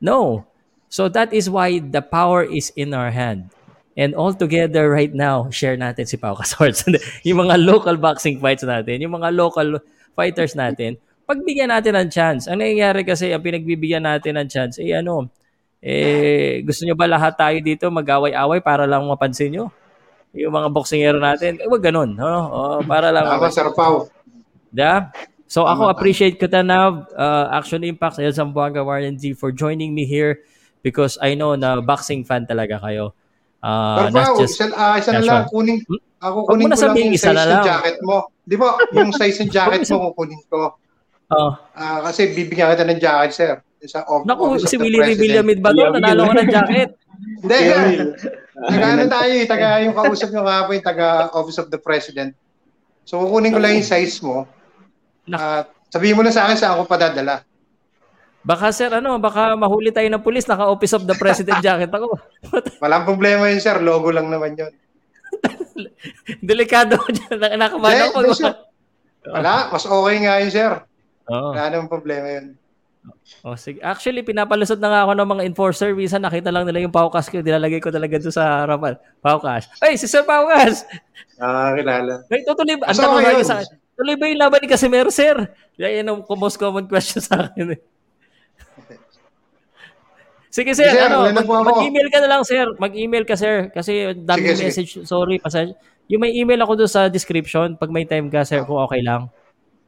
No. So that is why the power is in our hand. And all together right now, share natin si Pau Casorts. yung mga local boxing fights natin, yung mga local fighters natin, pagbigyan natin ng chance. Ang nangyayari kasi, ang pinagbibigyan natin ng chance, eh ano, eh, gusto nyo ba lahat tayo dito mag-away-away para lang mapansin nyo? Yung mga boksingero natin, eh, wag ganun. No? Oh, para lang. Tama, Sir Pao. Yeah. So ako appreciate ko na uh, Action Impact, El Zamboanga, Warren Z for joining me here because I know na boxing fan talaga kayo. Uh, Sir not Pao, just isa, ah, isa na lang, kunin, Hmm? ako Huwag kunin ko lang yung size na ng jacket mo. Di ba, yung size ng jacket mo kukunin ko. Oh. Ah, kasi bibigyan kita ng jacket, sir. Sa of, Naku, office si of the Willie President. Revillamid ba to? Nanalo ko ng jacket. Hindi. Taga ano tayo eh, taga yung kausap nyo nga po yung taga Office of the President. So kukunin ko lang yung size mo. At sabihin mo na sa akin saan ako padadala. Baka sir, ano, baka mahuli tayo ng pulis, naka-office of the president jacket ako. Walang problema yun, sir. Logo lang naman yun. Delikado dyan. Nak- Nakabahan ako. hindi. Wala, mas okay nga yun, sir. Oo. Wala namang problema yun. Oh, sige. Actually, pinapalusot na nga ako ng mga enforcer. Minsan nakita lang nila yung paukas ko. Dilalagay ko talaga doon sa harapan. Paukas. Ay, si Sir Paukas! Ah, kilala. Ay, tutuloy ba? Ang So, tanong sa akin, tuloy ba yung laban ni Casimero, Sir? Yan ang most common question sa akin. Eh. Sige, Sir. Sir, ano, mag- mag-email ka na lang, Sir. Mag-email ka, Sir. Kasi dami Sige, sige. message. Sorry, pasal. Yung may email ako doon sa description. Pag may time ka, Sir, kung okay lang.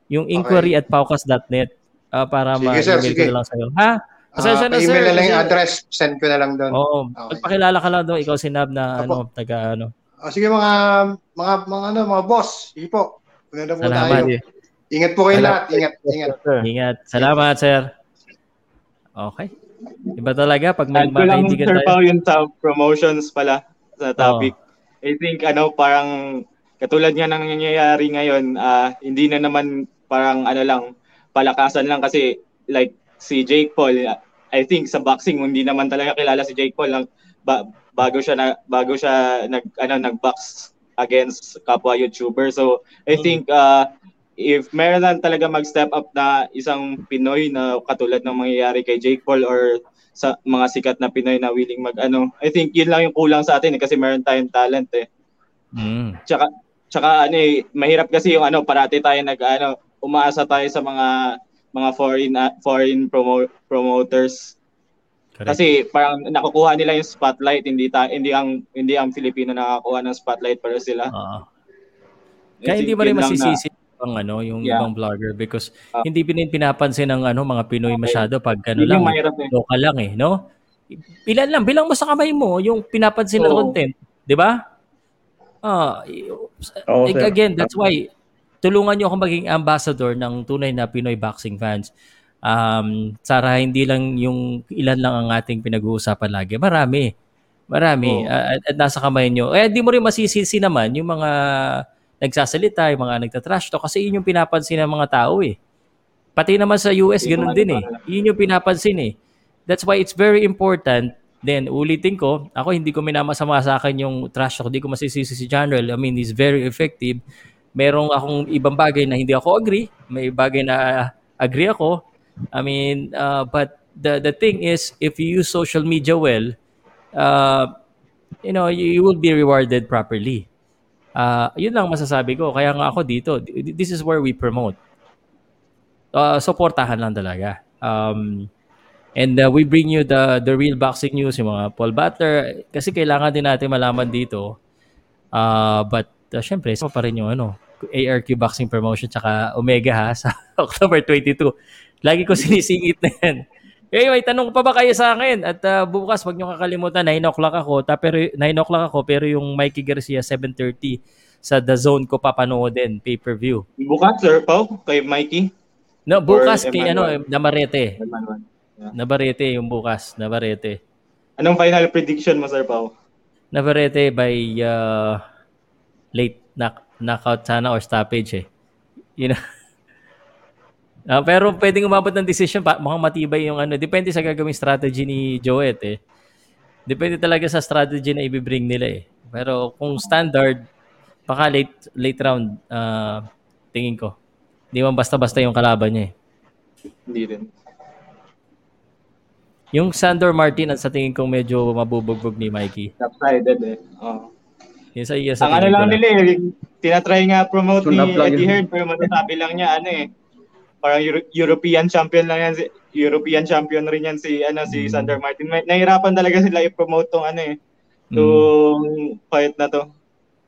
Yung inquiry at paukas.net uh, para Sige, sir, ma-email ko sige. na lang sa'yo. Ha? Pasensya Ah, na, sir. email na lang yung address. Send ko na lang doon. Oo. Okay. Magpakilala ka lang doon. Ikaw si Nab na Opo. ano, taga ano. Ah, sige mga mga mga ano, mga boss. Sige po. Una na po Salamat. tayo. Ingat po kayo lahat. Ingat, ingat. Ingat. Salamat, sir. Okay. Iba talaga pag may lang, maintindihan Sir tayo. Pao, yung sa promotions pala sa topic. I think, ano, parang katulad nga ng nangyayari ngayon, ah, hindi na naman parang ano lang, palakasan lang kasi like si Jake Paul, I think sa boxing hindi naman talaga kilala si Jake Paul lang ba- bago siya na bago siya nag ano nag-box against kapwa YouTuber. So I Mm. think uh, if meron lang talaga mag-step up na isang Pinoy na katulad ng mangyayari kay Jake Paul or sa mga sikat na Pinoy na willing mag ano, I think yun lang yung kulang sa atin eh, kasi meron tayong talent eh. Mm. Tsaka tsaka ano eh, mahirap kasi yung ano, parati tayo nag ano, umaasa tayo sa mga mga foreign uh, foreign promo- promoters. Correct. Kasi parang nakukuha nila yung spotlight, hindi ta hindi ang hindi ang Filipino nakakuha ng spotlight pero sila. I Kaya hindi mo rin masisisi ang ano, yung Yeah. ibang vlogger because Ah. hindi pinin pinapansin ng ano mga Pinoy masyado pag ano lang, mahirap eh. local lang eh, no? Ilan lang, bilang mo sa kamay mo yung pinapansin na Oo. content, 'di ba? Ah, ag- sir. again, that's why tulungan niyo ako maging ambassador ng tunay na Pinoy boxing fans. Um, Sara, hindi lang yung ilan lang ang ating pinag-uusapan lagi. Marami. Marami. Oo. Ah, at, at nasa kamay nyo. Eh, di mo rin masisisi naman yung mga nagsasalita, yung mga nagtatrash to kasi yun yung pinapansin ng mga tao eh. Pati naman sa US, ganun din eh. Yun yung pinapansin eh. That's why it's very important Then, ulitin ko, ako hindi ko minamasama sa akin yung trash talk. Hindi ko masisisi si General. I mean, he's very effective. Merong akong ibang bagay na hindi ako agree. May bagay na agree ako. I mean, uh, but the the thing is, if you use social media well, uh, you know, you, you will be rewarded properly. Uh, yun lang masasabi ko. Kaya nga ako dito, this is where we promote. Uh, supportahan lang talaga. Um, and uh, we bring you the the real boxing news, yung mga Paul Butler. Kasi kailangan din natin malaman dito. Uh, but uh, syempre, isa pa rin yung ano, ARQ Boxing Promotion tsaka Omega ha, sa October 22. Lagi ko sinisingit na yan. Eh, may tanong pa ba kayo sa akin? At uh, bukas, wag niyo kakalimutan, 9 o'clock ako. Ta, pero, 9 o'clock ako, pero yung Mikey Garcia, 7.30 sa The Zone ko papanoodin, pay-per-view. Bukas, Sir Pao, kay Mikey. No, bukas Or kay ano. Namarete. Emmanuel. Yeah. Navarete yung bukas. Navarete. Anong final prediction mo, Sir Pao? Navarete by uh, late knock, knockout sana or stoppage eh. You know? Ah, pero pwedeng umabot ng decision pa, mukhang matibay yung ano. Depende sa gagawing strategy ni Joet eh. Depende talaga sa strategy na ibibring nila eh. Pero kung standard, Baka late late round uh, tingin ko. Hindi man basta-basta yung kalaban niya eh. Hindi rin. Yung Sandor Martin ang sa tingin ko medyo mabubugbog ni Mikey. Lopsided eh. Oh. Yung sa iya sa Ang ano lang nila eh, tinatry nga promote So, ni Eddie. Hearn pero masasabi lang niya ano eh. Parang Euro- European champion lang yan si European champion rin yan si ano si Mm. Sander Martin. May, nahirapan talaga sila i-promote tong ano eh. Mm. Tong fight na to.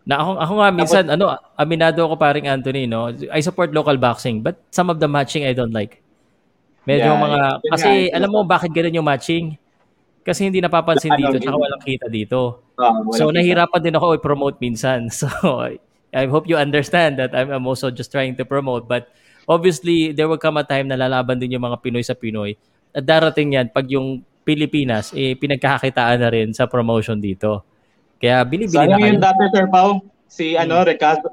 Na ako, ako nga minsan, ano, aminado ako paring Anthony, no? I support local boxing, but some of the matching I don't like. Medyo Yeah, mga, kasi nga, alam mo bakit ganun yung matching? Kasi hindi napapansin Ano, dito, tsaka walang kita dito. Ah, wala So kita. nahirapan din ako i-promote minsan. So I hope you understand that I'm, I'm also just trying to promote. But obviously, there will come a time na lalaban din yung mga Pinoy sa Pinoy. At darating yan pag yung Pilipinas, eh, pinagkakakitaan na rin sa promotion dito. Kaya bili-bili na kayo. yung dati Sir Pao, si Hmm. ano Recaza,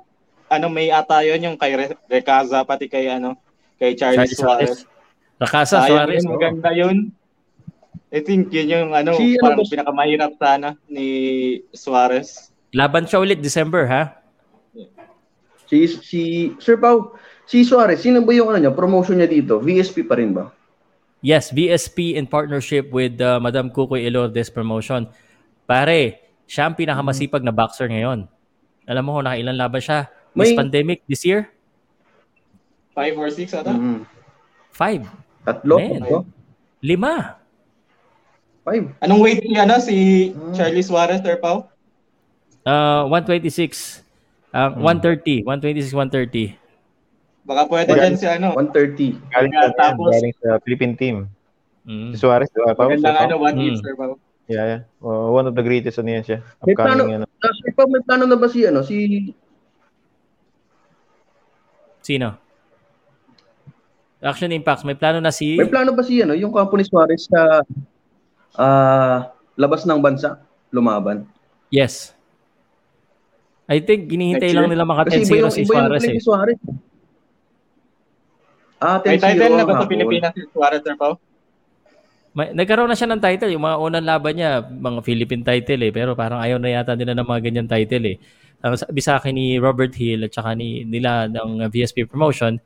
ano may ata yun yung kay Re- Recaza pati kay ano kay Charles, Charlie Suarez. Suarez. Rakasa Sayang Suarez. yun, oo. maganda yun. I think yun yung ano, Si ano parang ba- pinakamahirap sana ni Suarez. Laban siya ulit December, ha? Si, si Sir Pau, si Suarez, sino ba yung ano niya, promotion niya dito? VSP pa rin ba? Yes, VSP in partnership with uh, Madam Kukoy Elordes Promotion. Pare, siya ang pinakamasipag na boxer ngayon. Alam mo kung nakailan laban siya this May- pandemic this year? Five or six ata? Mhm. Five. Tatlo? Man. Tatlo? Lima. Five. Anong weight ni ano si Hmm. Charlie Suarez Sir Pao? Uh, 126. Uh, 130. 126, 130. Baka pwede Wala. dyan si ano. 130. Galing sa, tapos- galing sa Philippine team. Mm. Si Suarez? Magandang Sir Pao? ano, one Mm. hit Sir Pao. Yeah, yeah. Uh, one of the greatest ano yan siya. May plano, Upcoming ano. ah, Sir may plano na ba si, ano, si, Sino? Action Impacts. May plano na si... may plano ba si, ano, yung company Suarez sa ah, labas ng bansa, lumaban? Yes. I think hinihintay Next lang nila maka Kasi 10-0 iba yung, si iba yung Suarez play eh. Suarez. Ah, 10-0 May title na ba ang sa. Pilipinas si Suarez Pao? May, nagkaroon na siya ng title. Yung mga unang laban niya, mga Philippine title eh. Pero parang ayaw na yata nila ng mga ganyan title eh. Ang sabi sa akin ni Robert Hill at saka ni, nila ng VSP Promotion,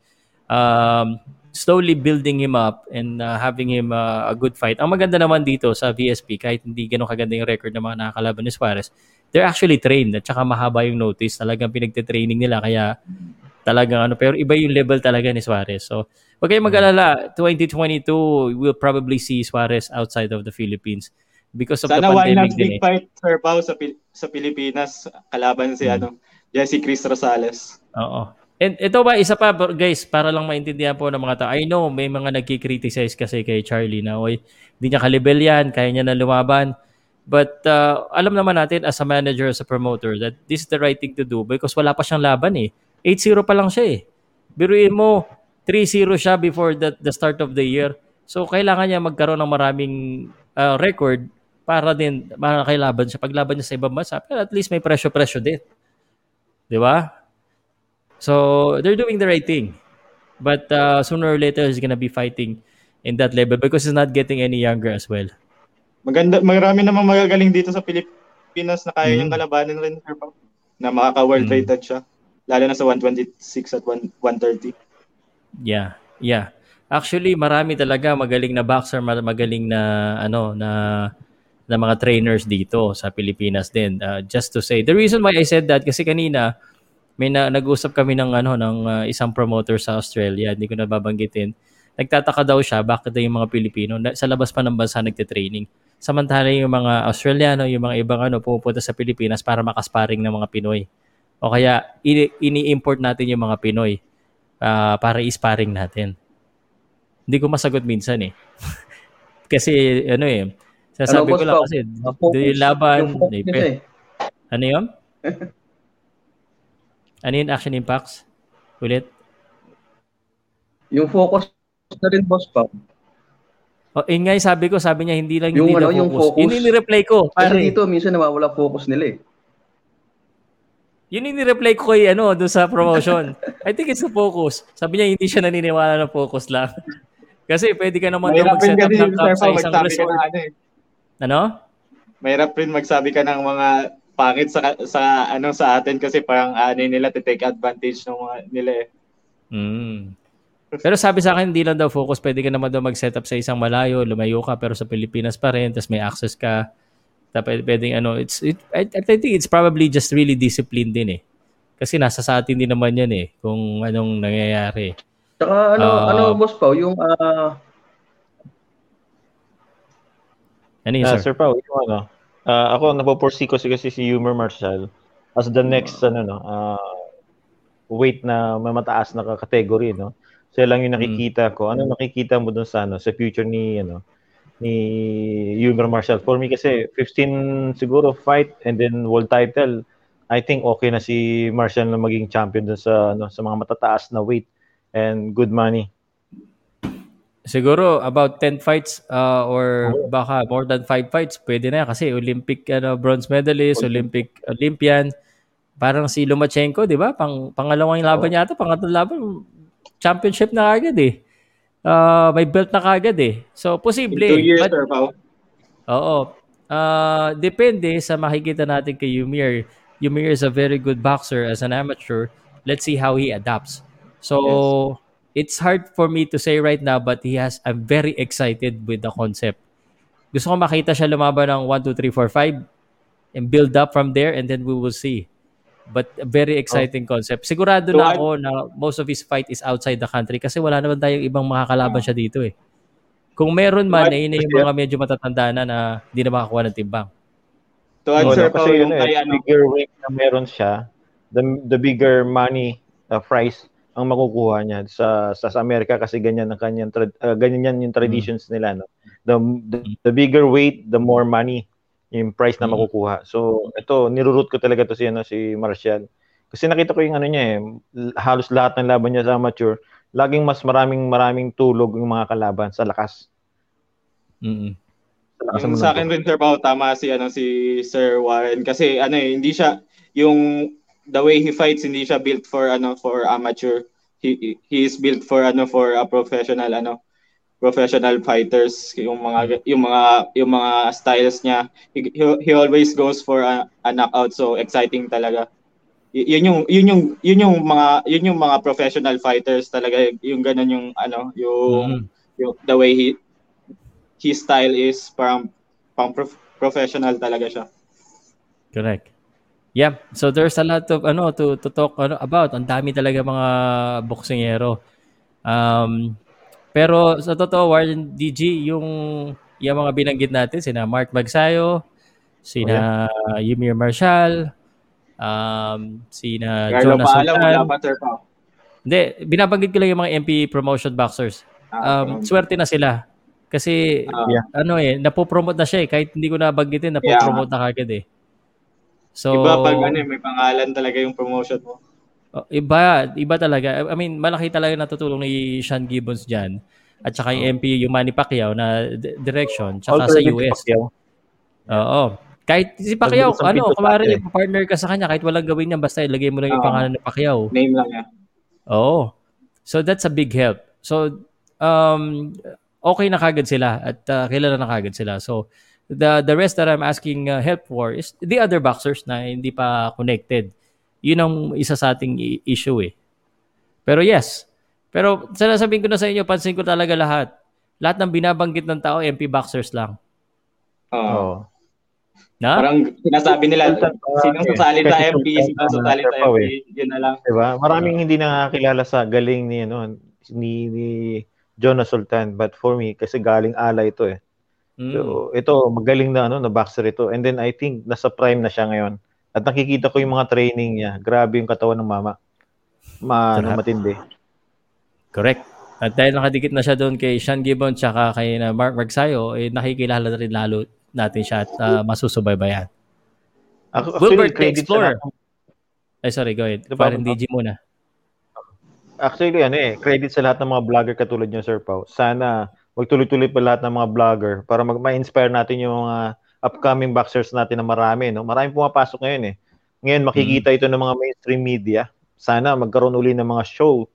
um, slowly building him up and uh, having him uh, a good fight. Ang maganda naman dito sa VSP, kahit hindi ganun kaganda yung record ng mga nakakalaban ni Suarez, they're actually trained at saka mahaba yung notice. Talagang pinagte-training nila kaya talagang ano. Pero iba yung level talaga ni Suarez. So, Huwag kayong mag-alala, 2022, we'll probably see Suarez outside of the Philippines because of Sana the pandemic din big eh. fight Sir Pao sa, Pil- sa Pilipinas. Kalaban si Hmm. ano, Jesse Chris Rosales. Oo. And ito ba, isa pa guys, para lang maintindihan po ng mga tao. I know may mga nagki-criticize kasi kay Charlie na, oy, hindi niya kalibel yan, kaya niya na lumaban. But uh, alam naman natin as a manager, as a promoter, that this is the right thing to do because wala pa siyang laban eh. 8-0 pa lang siya eh. Biruin mo, 3-0 siya before the, the start of the year. So, kailangan niya magkaroon ng maraming uh, record para din makakailaban siya. Paglaban niya sa ibang bansa, pero at least may presyo-presyo din. Di ba? So, they're doing the right thing. But uh, sooner or later, he's gonna be fighting in that level because he's not getting any younger as well. Maganda, marami namang magagaling dito sa Pilipinas na kaya Mm. niyang kalabanin rin Sir. Na makaka-world Mm. rated siya. Lalo na sa 126 at 1, 130. Yeah, yeah. Actually, marami talaga magaling na boxer, ma- magaling na ano na na mga trainers dito sa Pilipinas din. Uh, just to say, the reason why I said that kasi kanina may na, nag-usap kami ng ano ng uh, isang promoter sa Australia, hindi ko na babanggitin. Nagtataka daw siya bakit daw yung mga Pilipino na, sa labas pa ng bansa nagte-training. Samantala yung mga Australiano, yung mga ibang ano pumupunta sa Pilipinas para makasparing ng mga Pinoy. O kaya ini- ini-import natin yung mga Pinoy ah, para i-sparring natin. Hindi ko masagot minsan eh. kasi ano eh, sasabi Boss ko lang kasi, focus. do yung laban, Yung focus pe- eh. ano yun? ano yun, action impacts? Ulit? Yung focus na rin, boss pa. Oh, yun nga sabi ko, sabi niya hindi lang Yung hindi ano, na yung focus. focus. Yun yung ni-reply ko. Kasi Pare, dito, minsan nawawala focus nila eh. Yun yung ni-reply ko kay ano, doon sa promotion. I think it's the focus. Sabi niya hindi siya naniniwala na focus lang. kasi pwede ka naman daw mag-set up ng camp sa isang ka resort. ng ano eh. Ano? Mahirap rin magsabi ka ng mga pangit sa sa ano sa atin kasi parang ano nila to take advantage ng mga nila eh. Mm. Pero sabi sa akin, hindi lang daw focus. Pwede ka naman daw mag-set up sa isang malayo, lumayo ka, pero sa Pilipinas pa rin, tapos may access ka. Tapos pwedeng ano, it's, it, I, I think it's probably just really discipline din eh. Kasi nasa sa atin din naman yan eh, kung anong nangyayari. Saka ano, uh, ano boss Pao, yung uh, ano yun, uh, sir? Sir Pao, yung ano, uh, ako napoporsee ko si kasi si Humor Marshall as the next ano no, uh, weight na mataas na category no. Siya lang yung nakikita ko. Ano nakikita mo dun sa ano sa future ni ano ni Humor Marshall? For me kasi 15 siguro fight and then world title. I think okay na si Marshall na maging champion dun sa ano sa mga matataas na weight and good money. Siguro about 10 fights uh, or baka more than 5 fights pwede na yan kasi Olympic ano bronze medalist, Olympic Olympian. Parang si Lomachenko, 'di ba? Pang pangalawang laban yata, pangatlong laban championship na agad eh. Uh, may belt na kagad eh. So, posible. In two years, but, sir, Pao. Oo. Uh, depende sa makikita natin kay Yumir. Yumir is a very good boxer as an amateur. Let's see how he adapts. So, yes. it's hard for me to say right now, but he has, I'm very excited with the concept. Gusto ko makita siya lumaban ng 1, 2, 3, 4, 5 and build up from there and then we will see. But a very exciting oh. concept. Sigurado so, na ako na most of his fight is outside the country kasi wala naman tayong ibang makakalaban siya dito eh. Kung meron man, ay eh, yung mga medyo matatanda na na hindi na makakuha ng timbang. To answer no, kasi yun eh, ano, bigger weight na meron siya, the, the bigger money uh, price ang makukuha niya sa sa, sa Amerika kasi ganyan ang kanyang uh, ganyan yan yung traditions mm. nila no. The, the the bigger weight, the more money yung price na mm-hmm. makukuha. So, ito, nirurut ko talaga to si, ano, si Martial. Kasi nakita ko yung ano niya eh, halos lahat ng laban niya sa amateur, laging mas maraming maraming tulog yung mga kalaban sa lakas. Mm-hmm. Sa, lakas yung sa akin rin Sir Pao, tama si ano si Sir Warren kasi ano eh, hindi siya yung the way he fights hindi siya built for ano for amateur. He he is built for ano for a professional ano professional fighters yung mga yung mga yung mga styles niya. He, he always goes for a, a knockout. So exciting talaga. Y- yun yung yun yung yun yung mga yun yung mga professional fighters talaga. Yung ganun yung ano yung, mm. yung the way he his style is parang pang prof- professional talaga siya. Correct. Yeah. So there's a lot of ano to to talk ano, about. Ang dami talaga mga boksingero. Um pero sa totoo, Warren DG, yung, yung mga binanggit natin, sina Mark Magsayo, sina oh, yeah. Ymir Marshall, um, sina Carlo Jonas Sultan. Wala pa, sir, pa. Hindi, binabanggit ko lang yung mga MP promotion boxers. Ah, um, swerte na sila. Kasi, uh, yeah. ano eh, napopromote na siya eh. Kahit hindi ko nabanggitin, napopromote yeah. na kagad eh. So, Iba pag ano, eh, may pangalan talaga yung promotion mo. Oh, iba, iba talaga. I mean, malaki talaga natutulong ni Sean Gibbons diyan. At saka yung MP, yung Manny Pacquiao na direction, tsaka sa US. Oo. Kahit si Pacquiao, ano, kumari eh. partner ka sa kanya, kahit walang gawin niya, basta ilagay mo lang yung uh, pangalan ni Pacquiao. Name lang niya. Oo. So that's a big help. So, um, okay na kagad sila at uh, kilala na kagad sila. So, the the rest that I'm asking uh, help for is the other boxers na hindi pa connected yun ang isa sa ating issue eh. Pero yes, pero sinasabihin ko na sa inyo, pansin ko talaga lahat. Lahat ng binabanggit ng tao, MP boxers lang. Oo. Oh. Na? Parang sinasabi nila, sinong sasali sa MP, sinong sasali sa MP, yun na lang. Diba? Maraming hindi nakakilala sa galing ni, ano, ni, ni Jonas Sultan. But for me, kasi galing ala ito eh. Mm. So, ito, magaling na, ano, na boxer ito. And then I think nasa prime na siya ngayon. At nakikita ko yung mga training niya. Grabe yung katawan ng mama. Ma, ano, matindi. Correct. At dahil nakadikit na siya doon kay Sean Gibbon tsaka kay na Mark Magsayo, eh, nakikilala rin lalo natin siya at uh, masusubaybayan. Ako, Wilbert, Explorer. Ay, sorry, go ahead. Diba, Parang DG muna. Actually, ano eh, credit sa lahat ng mga vlogger katulad niyo, Sir Pau. Sana magtuloy-tuloy pa lahat ng mga vlogger para mag-inspire natin yung mga upcoming boxers natin na marami. No? Maraming pumapasok ngayon eh. Ngayon makikita mm. ito ng mga mainstream media. Sana magkaroon uli ng mga show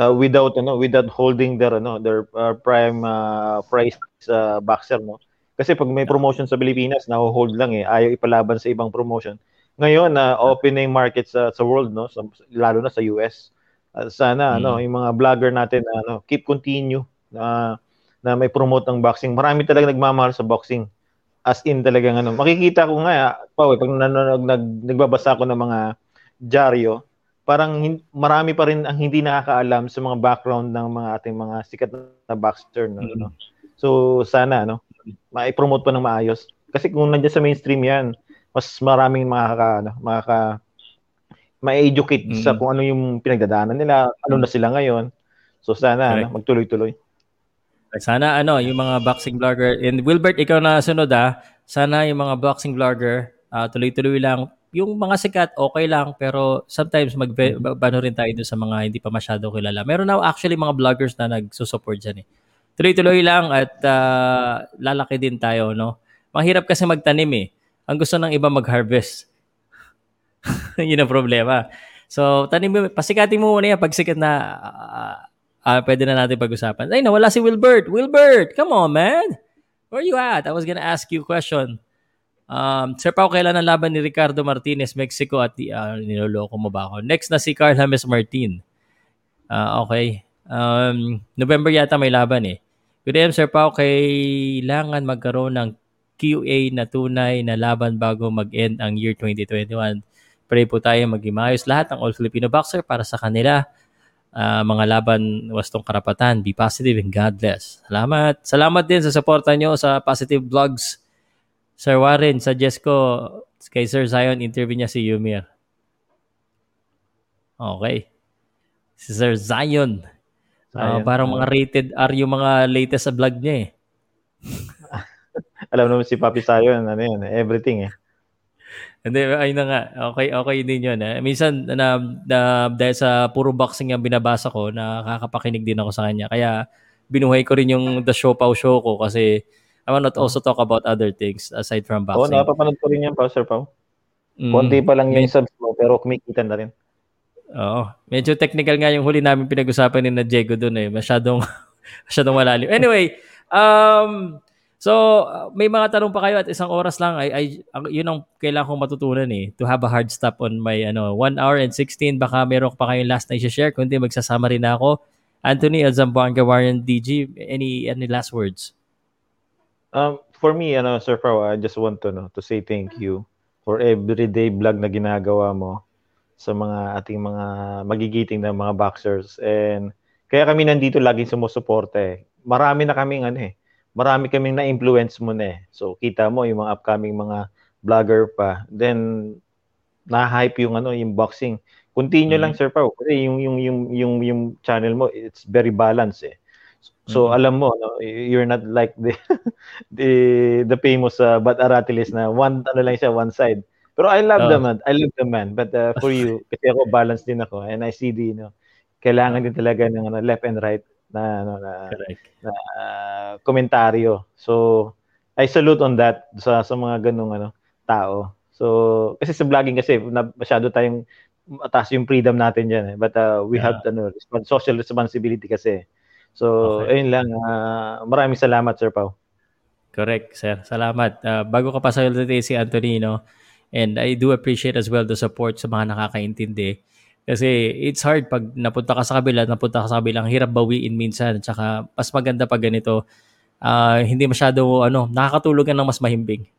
uh, without ano without holding their ano their uh, prime uh, price uh, boxer no. Kasi pag may promotion sa Pilipinas, na-hold lang eh. Ayaw ipalaban sa ibang promotion. ngayon na uh, opening market sa sa world no, sa, lalo na sa US. Uh, sana mm. ano, yung mga vlogger natin ano, keep continue na uh, na may promote ng boxing. Marami talaga nagmamahal sa boxing. As in talagang ano, makikita ko nga pa pag nanonog nag, nagbabasa ako ng mga dyaryo, parang hin, marami pa rin ang hindi nakakaalam sa mga background ng mga ating mga sikat na boxer no. Mm-hmm. So sana no, mai-promote pa ng maayos. Kasi kung nandiyan sa mainstream 'yan, mas maraming makaka ano, makaka ma-educate mm-hmm. sa kung ano yung pinagdadaanan nila, ano na sila ngayon. So sana ano, magtuloy-tuloy. Sana ano, yung mga boxing vlogger and Wilbert ikaw na sunod ah. Sana yung mga boxing vlogger uh, tuloy-tuloy lang. Yung mga sikat okay lang pero sometimes magbano rin tayo dun sa mga hindi pa masyado kilala. Meron na actually mga vloggers na nagsusupport diyan eh. Tuloy-tuloy lang at uh, lalaki din tayo no. Mahirap kasi magtanim eh ang gusto ng iba mag-harvest. Yun ang problema. So, tanim mo, pasikatin mo muna yan pag sikat na uh, uh, pwede na natin pag-usapan. Ay, nawala si Wilbert. Wilbert, come on, man. Where you at? I was gonna ask you a question. Um, Sir Pao, kailan ang laban ni Ricardo Martinez, Mexico at the, uh, niloloko mo ba ako? Next na si Carl James Martin. Uh, okay. Um, November yata may laban eh. Good day, Sir Pao. Kailangan magkaroon ng QA na tunay na laban bago mag-end ang year 2021. Pray po tayo maging lahat ng All Filipino Boxer para sa kanila. Uh, mga laban wastong karapatan. Be positive and God bless. Salamat. Salamat din sa suporta nyo sa Positive Vlogs. Sir Warren, suggest ko kay Sir Zion interview niya si Yumir. Okay. Si Sir Zion. Uh, parang mga rated R yung mga latest sa vlog niya eh. alam naman si Papi Sayon, ano yun, everything eh. Hindi, ayun na nga. Okay, okay din yun. Eh. Minsan, na, na, dahil sa puro boxing yung binabasa ko, nakakapakinig din ako sa kanya. Kaya, binuhay ko rin yung The Show Pau Show ko kasi I want to also talk about other things aside from boxing. Oo, napapanood ko rin yan, Pau, Sir Pau. Mm, Konti pa lang yung subs mo, pero kumikita na rin. Oo. Medyo technical nga yung huli namin pinag-usapan ni na Diego doon eh. Masyadong, masyadong malalim. Anyway, um, So, uh, may mga tanong pa kayo at isang oras lang ay, ay yun ang kailangan kong matutunan eh. To have a hard stop on my ano, 1 hour and 16. Baka meron pa kayong last na i-share. Kundi magsasama rin ako. Anthony El Zamboanga, Warren DG, any any last words? Um, for me, ano, Sir Pao, I just want to, no, to say thank you for everyday vlog na ginagawa mo sa mga ating mga magigiting na mga boxers. And kaya kami nandito laging sumusuporta eh. Marami na kaming ano eh, marami kaming na-influence mo na eh. So, kita mo yung mga upcoming mga vlogger pa. Then, na-hype yung ano, yung boxing. Continue mm-hmm. lang, Sir Pao. Kasi yung, yung, yung, yung, yung channel mo, it's very balanced eh. So, mm-hmm. alam mo, no, you're not like the the the famous uh, Bat Aratilis na one ano lang siya, one side. Pero I love oh. the man. I love the man. But uh, for you, kasi ako balance din ako and I see the, you know, kailangan din talaga ng ano, left and right na ano na, na uh, komentaryo. So I salute on that sa sa mga ganung ano tao. So kasi sa vlogging kasi na, masyado tayong mataas yung freedom natin diyan eh. But uh, we yeah. have ano social responsibility kasi. So okay. ayun lang uh, maraming salamat Sir Pau. Correct, sir. Salamat. Uh, bago ka pa sa si Anthony, no? And I do appreciate as well the support sa mga nakakaintindi kasi it's hard pag napunta ka sa kabila, napunta ka sa kabila, ang hirap bawiin minsan. Tsaka mas maganda pag ganito, uh, hindi masyado, ano, nakakatulog ka ng mas mahimbing.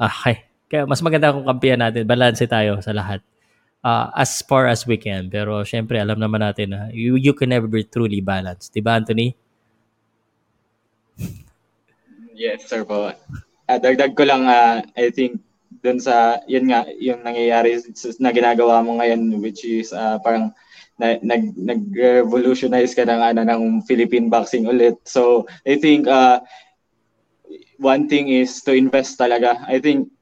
Ah, okay. Kaya mas maganda kung kampiyan natin, balance tayo sa lahat. Uh, as far as we can. Pero syempre, alam naman natin na you, you can never be truly balanced. Diba, Anthony? Yes, sir po. Uh, dagdag ko lang, uh, I think dun sa yun nga yung nangyayari na ginagawa mo ngayon which is uh, parang na, nag nag-revolutionize ka ng ano ng Philippine boxing ulit. So I think uh, one thing is to invest talaga. I think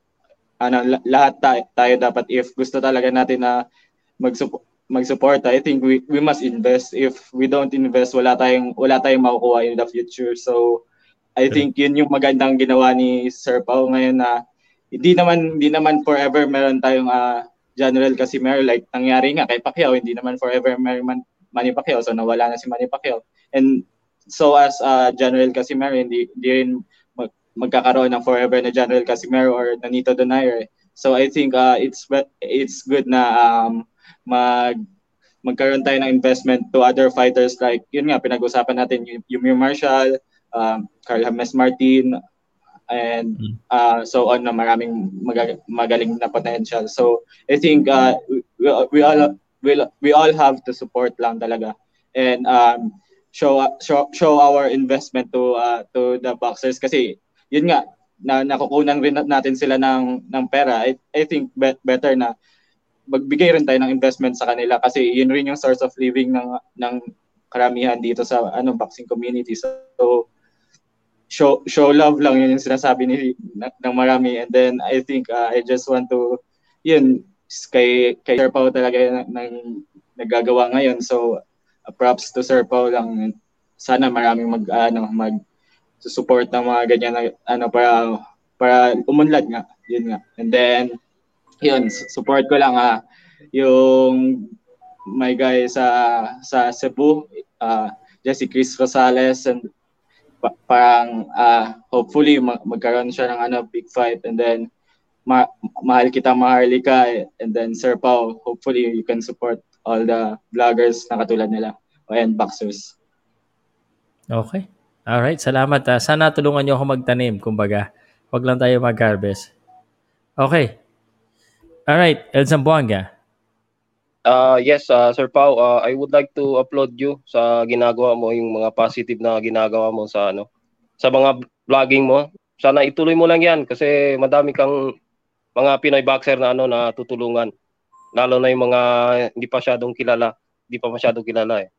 ano lahat tayo, tayo dapat if gusto talaga natin na mag-support mag-support, I think we we must invest. If we don't invest, wala tayong wala tayong makukuha in the future. So I think yun yung magandang ginawa ni Sir Pao ngayon na hindi naman hindi naman forever meron tayong uh, General Casimero like nangyari nga kay Pacquiao hindi naman forever meron man, Manny Pacquiao so nawala na si Manny Pacquiao. And so as uh, General Casimero hindi, hindi rin mag, magkakaroon ng forever na General Casimero or Nanito Donaire. So I think uh, it's it's good na um, mag magkaroon tayo ng investment to other fighters like yun nga pinag-usapan natin Yumi Marshall, um, Carl James Martin and hmm. uh, so on na maraming mag- magaling na potential. So I think uh, we, we all we, we all have to support lang talaga and um, show show show our investment to uh, to the boxers kasi yun nga na nakukunan rin natin sila ng ng pera, I, I think be- better na magbigay rin tayo ng investment sa kanila kasi yun rin yung source of living ng ng karamihan dito sa ano boxing community. So show show love lang yun yung sinasabi ni ng marami and then I think uh, I just want to yun kay kay Sir Pao talaga ng, ng nagagawa ngayon. So uh, props to Sir Pao lang. Sana maraming mag ano mag support ng mga ganyan na ano para para umunlad nga yun nga and then yun support ko lang ha yung my guy sa sa Cebu uh, Jesse Chris Rosales and pa, parang uh, hopefully mag- magkaroon siya ng ano big fight and then ma- mahal kita maharlika and then Sir Pau hopefully you can support all the vloggers na katulad nila and boxers Okay All right, salamat. Uh, sana tulungan niyo ako magtanim, kumbaga. Huwag lang tayo mag-harvest. Okay. All right, El Zamboanga. Uh, yes, uh, Sir Pau, uh, I would like to upload you sa ginagawa mo, yung mga positive na ginagawa mo sa ano, sa mga vlogging mo. Sana ituloy mo lang 'yan kasi madami kang mga Pinoy boxer na ano na tutulungan. Lalo na yung mga hindi pa masyadong kilala, hindi pa masyadong kilala eh.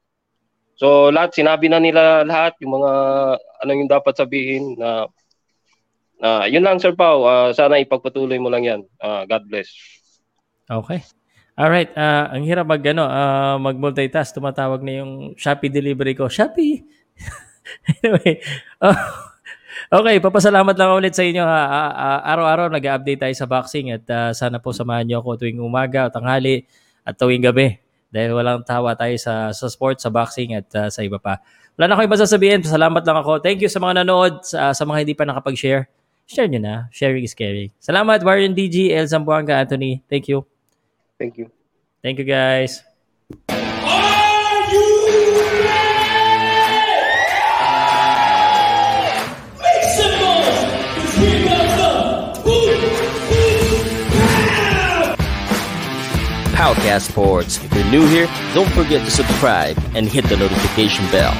So lahat sinabi na nila lahat yung mga ano yung dapat sabihin na uh, yun lang Sir Pau, uh, sana ipagpatuloy mo lang 'yan. Uh, God bless. Okay. All right, uh, ang hirap mag ano, uh, mag-multitask, tumatawag na yung Shopee delivery ko. Shopee. anyway, uh, okay, papasalamat lang ulit sa inyo. Ha. Uh, araw-araw nag-update tayo sa boxing at uh, sana po samahan niyo ako tuwing umaga, tanghali at tuwing gabi dahil walang tawa tayo sa sa sports, sa boxing at uh, sa iba pa. Wala na ako iba sasabihin. Salamat lang ako. Thank you sa mga nanood, sa, sa mga hindi pa nakapag-share. Share nyo na. Sharing is caring. Salamat, Warren DG, El Zamboanga, Anthony. Thank you. Thank you. Thank you, guys. Powercast Sports. If you're new here, don't forget to subscribe and hit the notification bell.